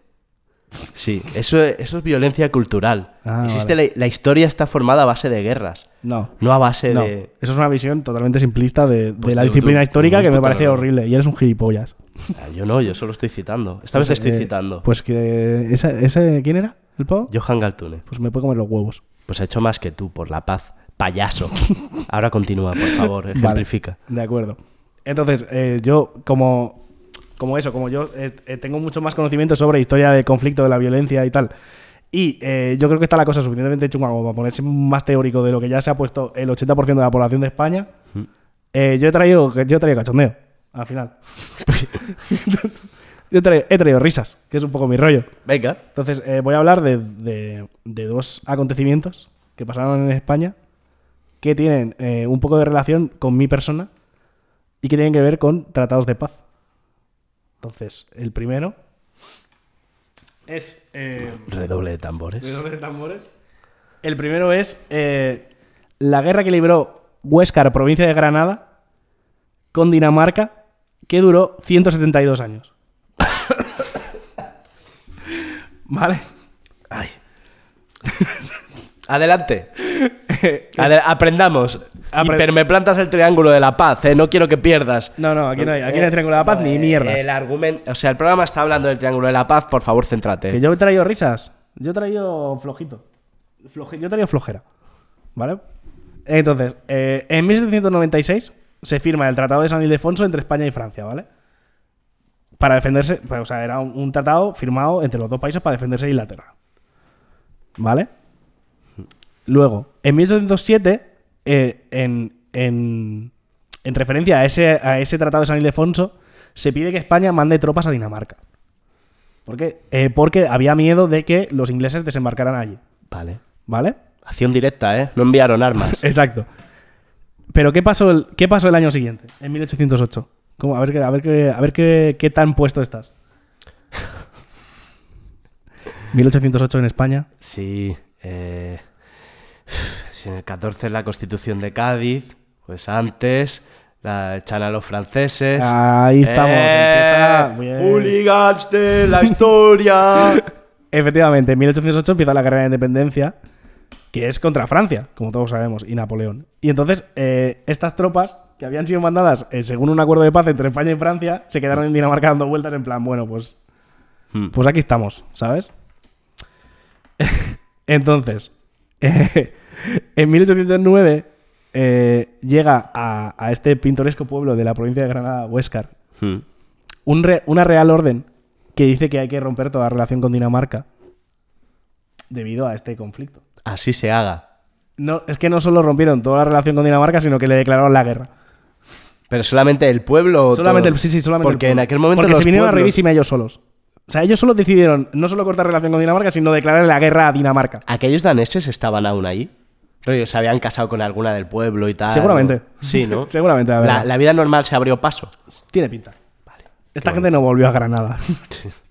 Sí, eso, eso es violencia cultural. Ah, Existe vale. la, la historia está formada a base de guerras, no. no a base No, de... eso es una visión totalmente simplista de, de Pues la disciplina tú- histórica tú que me parece horrible. Y eres un gilipollas. Ah, Yo no, yo solo estoy citando. Esta vez estoy Eh, citando. Pues que. ¿ese, ese, ¿Quién era? ¿El pavo? Johan Galtune. Pues me puede comer los huevos. Pues ha hecho más que tú por la paz. Payaso. Ahora continúa, por favor, Vale, ejemplifica. de acuerdo. Entonces, eh, yo, como, como eso, como yo eh, eh, tengo mucho más conocimiento sobre historia de conflicto, de la violencia y tal. Y eh, yo creo que está la cosa suficientemente chunga como para ponerse más teórico de lo que ya se ha puesto el 80% de la población de España. Mm. Eh, yo he traído, yo he traído cachondeo, al final. yo he traído, he traído risas, que es un poco mi rollo. Venga. Entonces, voy a hablar de, de- de dos acontecimientos que pasaron en España que tienen un poco de relación con mi persona y que tienen que ver con tratados de paz. Entonces, el primero es... eh, Redoble de tambores. ¿redoble de tambores? El primero es eh, la guerra que libró Huéscar, provincia de Granada, con Dinamarca, que duró 172 años. ¿Vale? Ay. Adelante. Adel- aprendamos. Apre- Y- pero me plantas el triángulo de la paz, ¿eh? No quiero que pierdas. No, no, aquí no hay, aquí no hay Triángulo de la Paz ni Eh, mierdas. El argumento, o sea, el programa está hablando del triángulo de la paz, por favor, céntrate. Que yo he traído risas. Yo he traído flojito. Floje- yo he traído flojera. ¿Vale? Entonces, eh, en 1796 se firma el Tratado de San Ildefonso entre España y Francia, ¿vale? Para defenderse, pues, o sea, era un, un tratado firmado entre los dos países para defenderse de Inglaterra. ¿Vale? Luego, en 1807, eh, en, en- en referencia a ese, a ese Tratado de San Ildefonso, se pide que España mande tropas a Dinamarca. ¿Por qué? Eh, porque había miedo de que los ingleses desembarcaran allí. Vale. ¿Vale? Acción directa, ¿eh? No enviaron armas. Exacto. Pero ¿qué pasó el, qué pasó el año siguiente? En 1808. ¿Cómo? A ver, a ver, a ver qué, qué tan puesto estás. 1808 en España. Sí. Eh, en el 14 es la constitución de Cádiz, pues antes la echan a los franceses. Ahí estamos. ¡Eh! empieza-. ¡Hooligans de la historia! Efectivamente, en 1808 empieza la guerra de independencia, que es contra Francia, como todos sabemos, y Napoleón. Y entonces, eh, estas tropas, que habían sido mandadas eh, según un acuerdo de paz entre España y Francia, se quedaron en Dinamarca dando vueltas en plan, bueno, pues, Hmm. pues aquí estamos, ¿sabes? entonces, eh, en 1809 eh, llega a, a este pintoresco pueblo de la provincia de Granada, Huéscar, Hmm. un re- una real orden que dice que hay que romper toda relación con Dinamarca debido a este conflicto. Así se haga. No, es que no solo rompieron toda la relación con Dinamarca, sino que le declararon la guerra. Pero solamente el pueblo. o Solamente todo? el, sí, sí, solamente el Porque pueblo. en aquel momento Porque los se vinieron pueblos- arribísima ellos solos. O sea, ellos solos decidieron no solo cortar relación con Dinamarca, sino declarar la guerra a Dinamarca. ¿Aquellos daneses estaban aún ahí? Rollo, se habían casado con alguna del pueblo y tal. Seguramente. Sí, ¿no? Seguramente, a ver. La, la vida normal se abrió paso. Tiene pinta. Esta gente no volvió a Granada.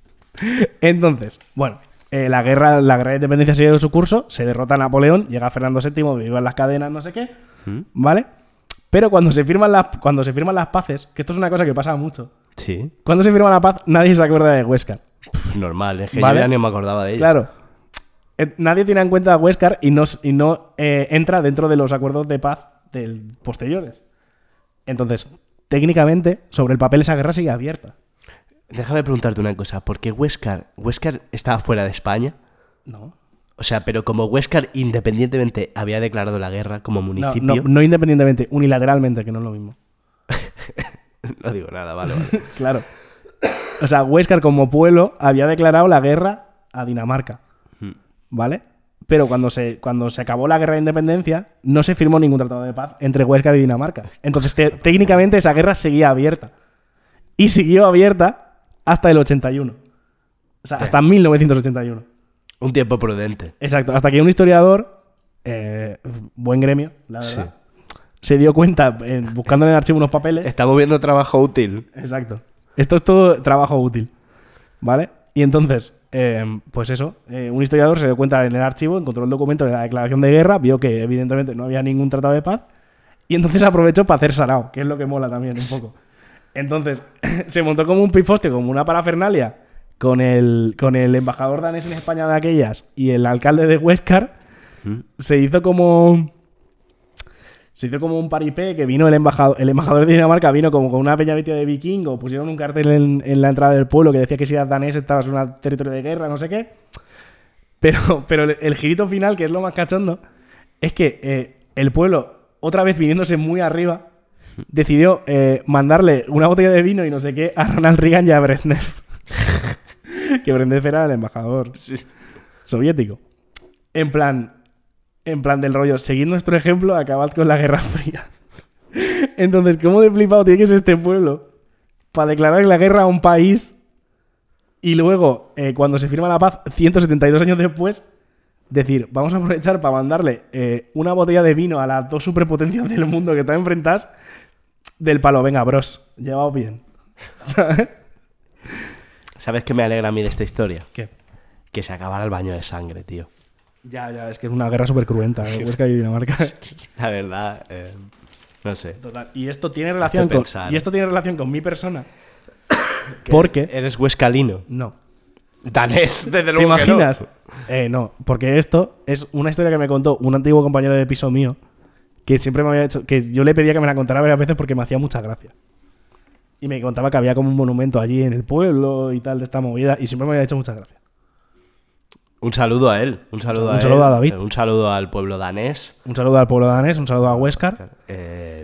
Entonces, bueno, eh, la, guerra, la guerra de independencia sigue su curso, se derrota a Napoleón, llega Fernando VII, vivan las cadenas, no sé qué, ¿Mm? ¿vale? Pero cuando se, firman las, cuando se firman las paces, que esto es una cosa que pasa mucho, Sí. cuando se firma la paz, nadie se acuerda de Huéscar. Pff, normal, es que Vale. yo ya ni me acordaba de ella. Claro. Nadie tiene en cuenta a Huéscar y no, y no eh, entra dentro de los acuerdos de paz del posteriores. Entonces, técnicamente, sobre el papel esa guerra sigue abierta. Déjame preguntarte una cosa. ¿Por qué Huéscar estaba fuera de España? No. O sea, pero como Huéscar independientemente había declarado la guerra como No, municipio. no, no independientemente, unilateralmente, que no es lo mismo. No digo nada, vale, vale. Claro. O sea, Huescar como pueblo había declarado la guerra a Dinamarca. ¿Vale? Pero cuando se, cuando se acabó la guerra de independencia, no se firmó ningún tratado de paz entre Huescar y Dinamarca. Entonces, te- técnicamente, esa guerra seguía abierta. Y siguió abierta hasta el 81. O sea, hasta 1981. Un tiempo prudente. Exacto, hasta que un historiador, eh, buen gremio, la verdad, se dio cuenta, eh, buscando en el archivo unos papeles. Estamos viendo trabajo útil. Exacto. Esto es todo trabajo útil. ¿Vale? Y entonces, eh, pues eso, eh, un historiador se dio cuenta en el archivo, encontró el documento de la declaración de guerra, vio que evidentemente no había ningún tratado de paz, y entonces aprovechó para hacer sarao, que es lo que mola también un poco. Entonces, se montó como un pifoste, como una parafernalia, con el, con el embajador danés en España de aquellas y el alcalde de Huescar. Se hizo como. Se hizo como un paripé que vino el embajador, el embajador de Dinamarca, vino como con una peña vestida de vikingo, pusieron un cartel en, en la entrada del pueblo que decía que si eras danés estabas en un territorio de guerra, no sé qué. Pero, pero el, el girito final, que es lo más cachondo, es que eh, el pueblo, otra vez viniéndose muy arriba, decidió eh, mandarle una botella de vino y no sé qué a Ronald Reagan y a Brezhnev. que Brezhnev era el embajador soviético. En plan, en plan del rollo, seguid nuestro ejemplo, acabad con la Guerra Fría. Entonces, ¿cómo de flipado tiene que ser este pueblo para declarar la guerra a un país y luego, eh, cuando se firma la paz, 172 años después, decir, vamos a aprovechar para mandarle eh, una botella de vino a las dos superpotencias del mundo que están enfrentadas del palo, venga, bros, llevaos bien. ¿Sabes? ¿Sabes qué me alegra a mí de esta historia? ¿Qué? Que se acabara el baño de sangre, tío. Ya, ya, es que es una guerra súper cruenta, ¿eh? Huesca y Dinamarca. La verdad, eh, no sé. Total. Y esto tiene relación con, pensar. y esto tiene relación con mi persona. Porque Eres huescalino. no. Danés, desde ¿Te luego que no. imaginas? Eh, no, porque esto es una historia que me contó un antiguo compañero de piso mío que siempre me había hecho que yo le pedía que me la contara varias veces porque me hacía mucha gracia. Y me contaba que había como un monumento allí en el pueblo y tal de esta movida y siempre me había hecho mucha gracia. Un saludo a él. Un saludo, Un a, saludo él, a David. Un saludo al pueblo danés. Un saludo al pueblo danés, un saludo a Huescar Eh,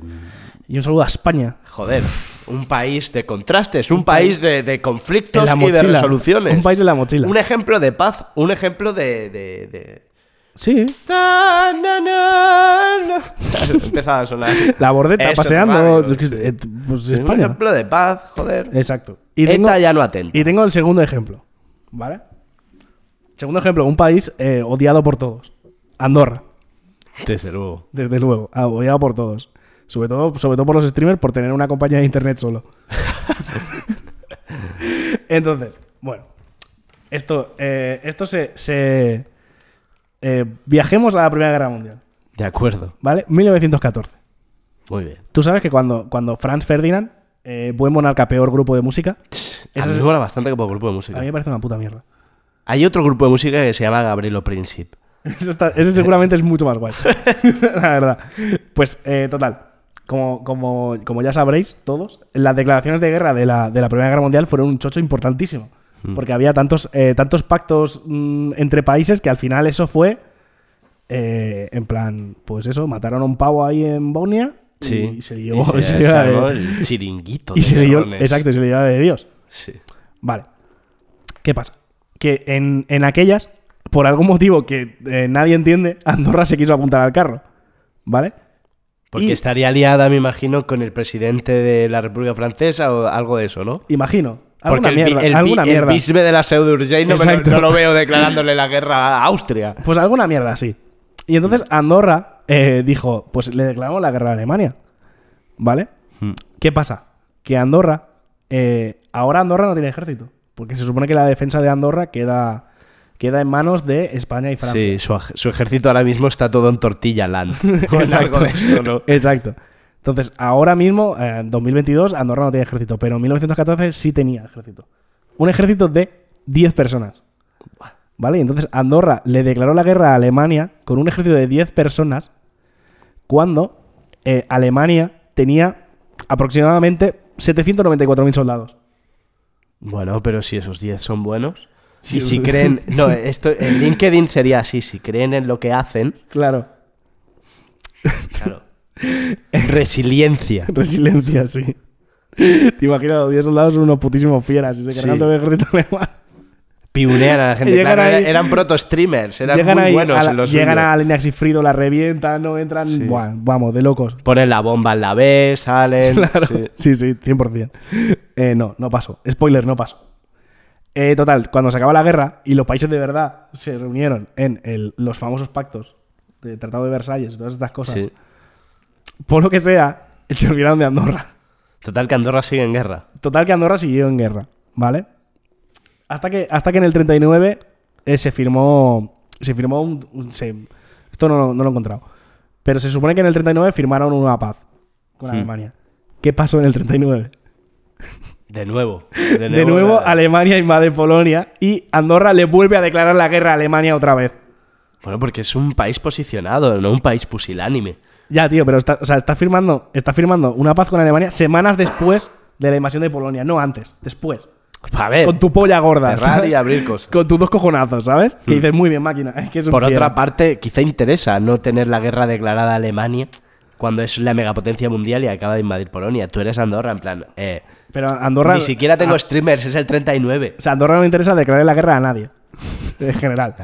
y un saludo a España. joder, un país de contrastes, un país de, de conflictos y de resoluciones. Un país en la mochila. Un ejemplo de paz, un ejemplo de... de, de- Sí. Ta, na, na, na. Empezaba a sonar. La bordeta Eso, paseando. eh, Pues Un ejemplo de paz, joder. Exacto. Y tengo, ETA ya no atenta. y tengo el segundo ejemplo. ¿Vale? Segundo ejemplo, un país eh, odiado por todos. Andorra, Desde luego. desde luego. ah, odiado por todos. Sobre todo, sobre todo por los streamers por tener una compañía de internet solo. Entonces, bueno. Esto, eh, esto se. se eh, viajemos a la Primera Guerra Mundial. De acuerdo. ¿Vale? 1914. Muy bien. Tú sabes que cuando, cuando Franz Ferdinand, eh, buen monarca, peor grupo de música, A Eso mí es- me mola bastante como grupo de música. a mí me parece una puta mierda. Hay otro grupo de música que se llama Gabrielo Príncipe. Eso, está- eso seguramente es mucho más guay. la verdad. Pues, eh, total. Como, como, como ya sabréis todos, las declaraciones de guerra de la, de la Primera Guerra Mundial fueron un chocho importantísimo. Porque había tantos, eh, tantos pactos mm, entre países que al final eso fue. eh, en plan, pues eso, mataron a un pavo ahí en Bosnia. Sí. Y se le llevó. Y se se, le se llevó armó de- el chiringuito. y de se llevó-. Exacto, se le llevaba de Dios. Sí. Vale. ¿Qué pasa? Que en, en aquellas, por algún motivo que eh, nadie entiende, Andorra se quiso apuntar al carro. ¿Vale? Porque Y- estaría aliada, me imagino, con el presidente de la República Francesa o algo de eso, ¿no? Imagino. Porque Alguna el, mierda. el, alguna el mierda. bisbe de la Seu d'Urgell no, no lo veo declarándole la guerra a Austria. Pues alguna mierda, sí. Y entonces Andorra eh, dijo, pues le declaramos la guerra a Alemania. ¿Vale? Hmm. ¿Qué pasa? Que Andorra, eh, ahora Andorra no tiene ejército. Porque se supone que la defensa de Andorra queda, queda en manos de España y Francia. Sí, su, ejército ahora mismo está todo en tortilla land. O en algo de eso, ¿no? Exacto. Entonces, ahora mismo, eh, en 2022, Andorra no tiene ejército, pero en 1914 sí tenía ejército. Un ejército de 10 personas. ¿Vale? Y entonces Andorra le declaró la guerra a Alemania con un ejército de 10 personas cuando eh, Alemania tenía aproximadamente 794.000 soldados. Bueno, pero si esos 10 son buenos. Sí, y si creen. No, esto en LinkedIn sería así. Si creen en lo que hacen. Claro. Claro. Resiliencia. Resiliencia, sí. Te imaginas, los 10 soldados son unos putísimos fieras y se Sí. cargan todo el ejército alemán. Piunean a la gente. Llegan Claro, ahí- era- eran proto-streamers, eran llegan muy ahí buenos a la, en lo llegan a la línea Sigfrido, la revientan, no entran. Sí. Buah, vamos, de locos. Ponen la bomba en la B, salen. Claro. sí. Sí, sí, 100%. Eh, no, no pasó. Spoiler, no pasó. Eh, total, cuando se acaba la guerra y los países de verdad se reunieron en el- los famosos pactos del Tratado de Versalles, todas estas cosas, Sí. por lo que sea, se olvidaron de Andorra. Total, que Andorra sigue en guerra. Total que Andorra siguió en guerra, ¿vale? Hasta que, hasta que en el 39 eh, se firmó. Se firmó un. un- se- esto no, no lo he encontrado. Pero se supone que en el 39 firmaron una paz con Hmm. Alemania. ¿Qué pasó en el 39? De nuevo. De De nuevo. Alemania invade Polonia y Andorra le vuelve a declarar la guerra a Alemania otra vez. Bueno, porque es un país posicionado, no un país pusilánime. Ya, tío, pero está, o sea, está, firmando, está firmando una paz con Alemania semanas después de la invasión de Polonia, no antes, después. A ver, Con tu polla gorda. cerrar ¿sabes? y abrir cosas. Con tus dos cojonazos, ¿sabes? Que Mm. dices, muy bien, máquina. Es que es un Por otra parte, quizá interesa no tener la guerra declarada a Alemania cuando es la megapotencia mundial y acaba de invadir Polonia. Tú eres Andorra, en plan. Eh, Pero Andorra. ni siquiera tengo a- streamers, es el 39. O sea, Andorra no le interesa declarar la guerra a nadie. En general.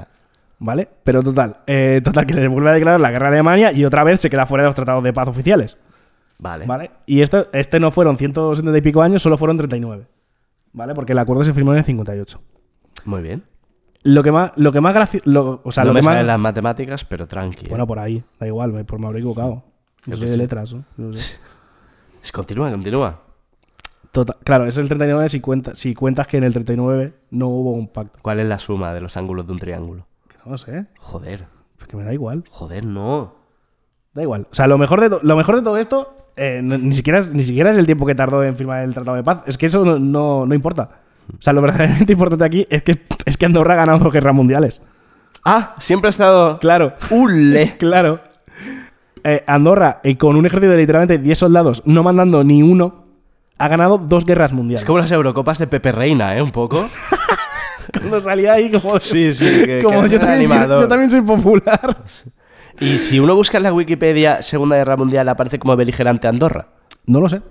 ¿Vale? Pero total. eh, total, que le vuelve a declarar la guerra a Alemania y otra vez se queda fuera de los tratados de paz oficiales. Vale. ¿Vale? Y este, este no fueron 170 y pico años, solo fueron 39. ¿Vale? Porque el acuerdo se firmó en el 58. Muy bien. Lo que más, lo que más gracioso. O sea, no lo me que más. las matemáticas, pero tranqui. ¿eh? Bueno, por ahí. Da igual, me, por me habré equivocado. Yo soy de letras, ¿no? No sé. Continúa, continúa. Total- claro, es el 39 si, cuenta, si cuentas que en el 39 no hubo un pacto. ¿Cuál es la suma de los ángulos de un triángulo? No sé. Joder, Es que me da igual. joder, no. Da igual. O sea, lo mejor de, lo mejor de todo esto eh, ni, siquiera es, ni siquiera es el tiempo que tardó en firmar el Tratado de Paz. Es que eso no, no, no importa. O sea, lo verdaderamente importante aquí es que, es que Andorra ha ganado dos guerras mundiales. Ah, siempre ha estado. Claro. ¡Ule! Claro. Eh, Andorra, eh, con un ejército de literalmente 10 soldados, no mandando ni uno, ha ganado dos guerras mundiales. Es como las Eurocopas de Pepe Reina, ¿eh? Un poco. Cuando salía ahí como... Sí, sí, que- como que yo, también yo también soy popular. Y si uno busca en la Wikipedia Segunda Guerra Mundial, aparece como beligerante Andorra. No lo sé.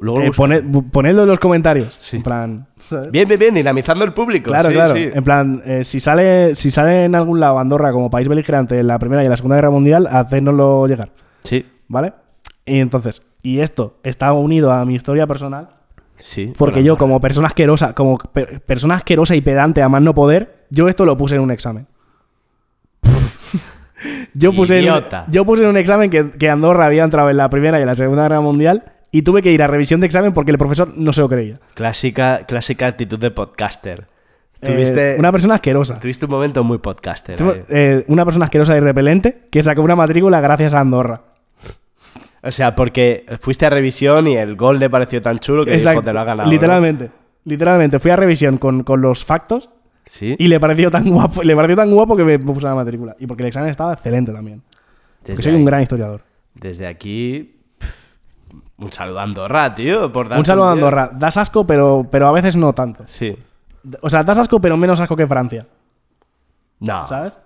Luego Eh, bu- ponedlo en los comentarios. Sí. En plan... ¿sabes? Bien, bien, bien, dinamizando el público. Claro, sí, claro. sí. En plan, eh, si, sale, si sale en algún lado Andorra como país beligerante en la Primera y en la Segunda Guerra Mundial, hacednoslo llegar. Sí, ¿Vale? Y entonces, y esto está unido a mi historia personal, sí. porque yo como persona asquerosa, como per- persona asquerosa y pedante a más no poder, yo esto lo puse en un examen. Yo, puse en, yo puse en un examen que, que Andorra había entrado en la Primera y en la Segunda Guerra Mundial y tuve que ir a revisión de examen porque el profesor no se lo creía. Clásica, clásica actitud de podcaster. Eh, Tuviste, una persona asquerosa. tuviste un momento muy podcaster. Eh, una persona asquerosa y repelente que sacó una matrícula gracias a Andorra. O sea, porque fuiste a revisión y el gol le pareció tan chulo que dijo, te lo ha ganado. ¿no? Literalmente. Literalmente. Fui a revisión con, con los factos Sí. y le pareció tan guapo, le pareció tan guapo que me puso la matrícula. Y porque el examen estaba excelente también. Porque soy ahí- un gran historiador. Desde aquí. pff, Un saludo a Andorra, tío. Por Un saludo a. Andorra. Das asco, pero, pero a veces no tanto. Sí. O sea, das asco, pero menos asco que Francia. No. ¿Sabes?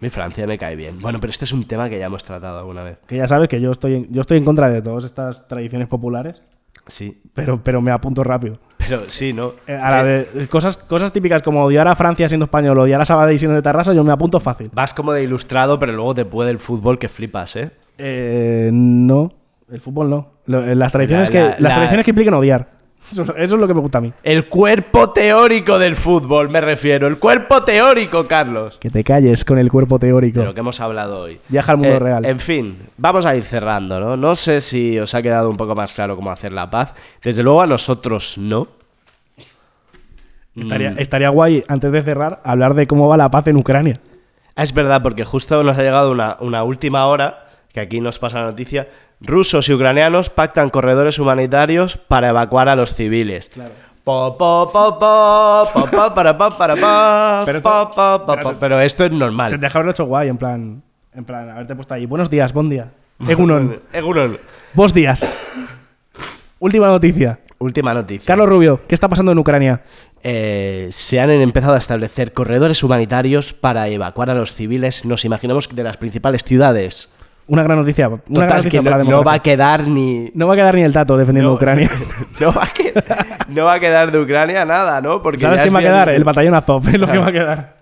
Mi Francia me cae bien. Bueno, pero este es un tema que ya hemos tratado alguna vez. Que ya sabes que yo estoy en, yo estoy en contra de todas estas tradiciones populares, Sí. pero, pero me apunto rápido. Pero sí, ¿no? Eh, a la Eh, de- cosas, cosas típicas como odiar a Francia siendo español, odiar a Sabadell siendo de Tarrasa, yo me apunto fácil. Vas como de ilustrado, pero luego te puede el fútbol que flipas, ¿eh? Eh, no, el fútbol no. Eh, las tradiciones, La- que, la- las la- tradiciones que implican odiar. Eso, eso es lo que me gusta a mí. El cuerpo teórico del fútbol, me refiero. El cuerpo teórico, Carlos. Que te calles con el cuerpo teórico. De lo que hemos hablado hoy. Viaja al mundo Eh, real. En fin, vamos a ir cerrando, ¿no? No sé si os ha quedado un poco más claro cómo hacer la paz. Desde luego a nosotros no. Estaría, estaría guay, antes de cerrar, hablar de cómo va la paz en Ucrania. Ah, Es verdad, porque justo nos ha llegado una, una última hora, que aquí nos pasa la noticia. Rusos y ucranianos pactan corredores humanitarios para evacuar a los civiles. Pa, Pero esto- es normal. Tendría que haberlo hecho guay, en plan, en plan, haberte puesto ahí. Buenos días, buen día. Egunon. Egunon. Vos días. Última noticia. Última noticia. Carlos Rubio, ¿qué está pasando en Ucrania? Eh, se han empezado a establecer corredores humanitarios para evacuar a los civiles, nos imaginamos, de las principales ciudades. Una gran noticia. Una gran Total, noticia que para la no, no va a quedar ni... No va a quedar ni el tato defendiendo no- Ucrania. No va, a quedar, no va a quedar de Ucrania nada, ¿no? Porque ¿Sabes quién va a quedar? El batallón Azov es lo que va a quedar.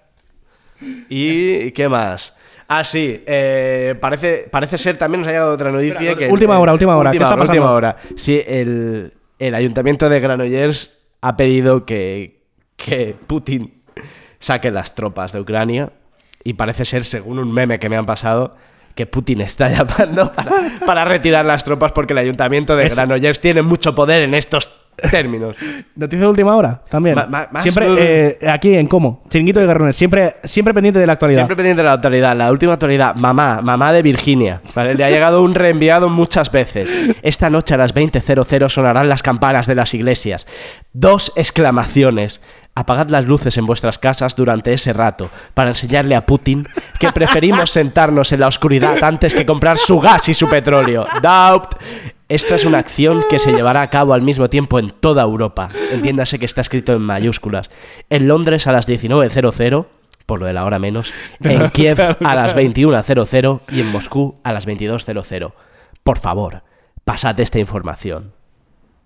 ¿Y qué más? Ah, sí, eh, parece, parece ser, también nos ha llegado otra noticia Espera, que... última hora, última hora, ¿qué está última pasando? hora. Sí, el, el ayuntamiento de Granollers ha pedido que, que Putin saque las tropas de Ucrania y parece ser, según un meme que me han pasado, que Putin está llamando para, para retirar las tropas porque el ayuntamiento de Es- Granollers tiene mucho poder en estos términos. Noticia de última hora también. Ma- ma- más siempre eh, aquí en Como, Chiringuito de Garrones, siempre, siempre pendiente de la actualidad. Siempre pendiente de la autoridad. La última autoridad, mamá, mamá de Virginia. ¿vale? Le ha llegado un reenviado muchas veces. Esta noche a las 20.00 sonarán las campanas de las iglesias. Dos exclamaciones. Apagad las luces en vuestras casas durante ese rato para enseñarle a Putin que preferimos sentarnos en la oscuridad antes que comprar su gas y su petróleo. Doubt. Esta es una acción que se llevará a cabo al mismo tiempo en toda Europa. Entiéndase que está escrito en mayúsculas. En Londres a las 19.00 por lo de la hora menos, en Kiev a las 21.00 y en Moscú a las 22.00. Por favor, pasad esta información.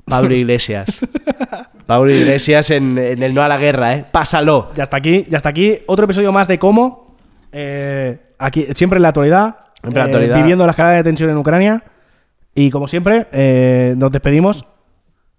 Pablo Iglesias. Pablo Iglesias en, en el No a la Guerra, ¿eh? Pásalo. Ya está aquí, ya está aquí. Otro episodio más de Como. Eh, aquí, siempre en la actualidad. Siempre en la eh, actualidad. Viviendo la escalada de tensión en Ucrania. Y como siempre, eh, nos despedimos.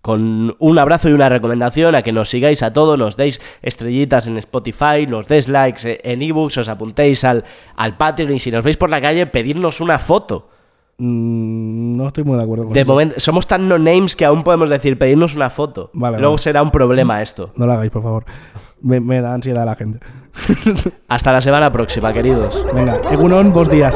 Con un abrazo y una recomendación a que nos sigáis a todos, nos deis estrellitas en Spotify, nos des likes en ebooks, os apuntéis al, al Patreon y si nos veis por la calle, pedirnos una foto. Mm, no estoy muy de acuerdo con De eso. momento, somos tan no names que aún podemos decir pedirnos una foto. Vale, Luego vale. será un problema esto. No lo hagáis, por favor. Me, me da ansiedad la gente. Hasta la semana próxima, queridos. Venga, Egunon, vos días.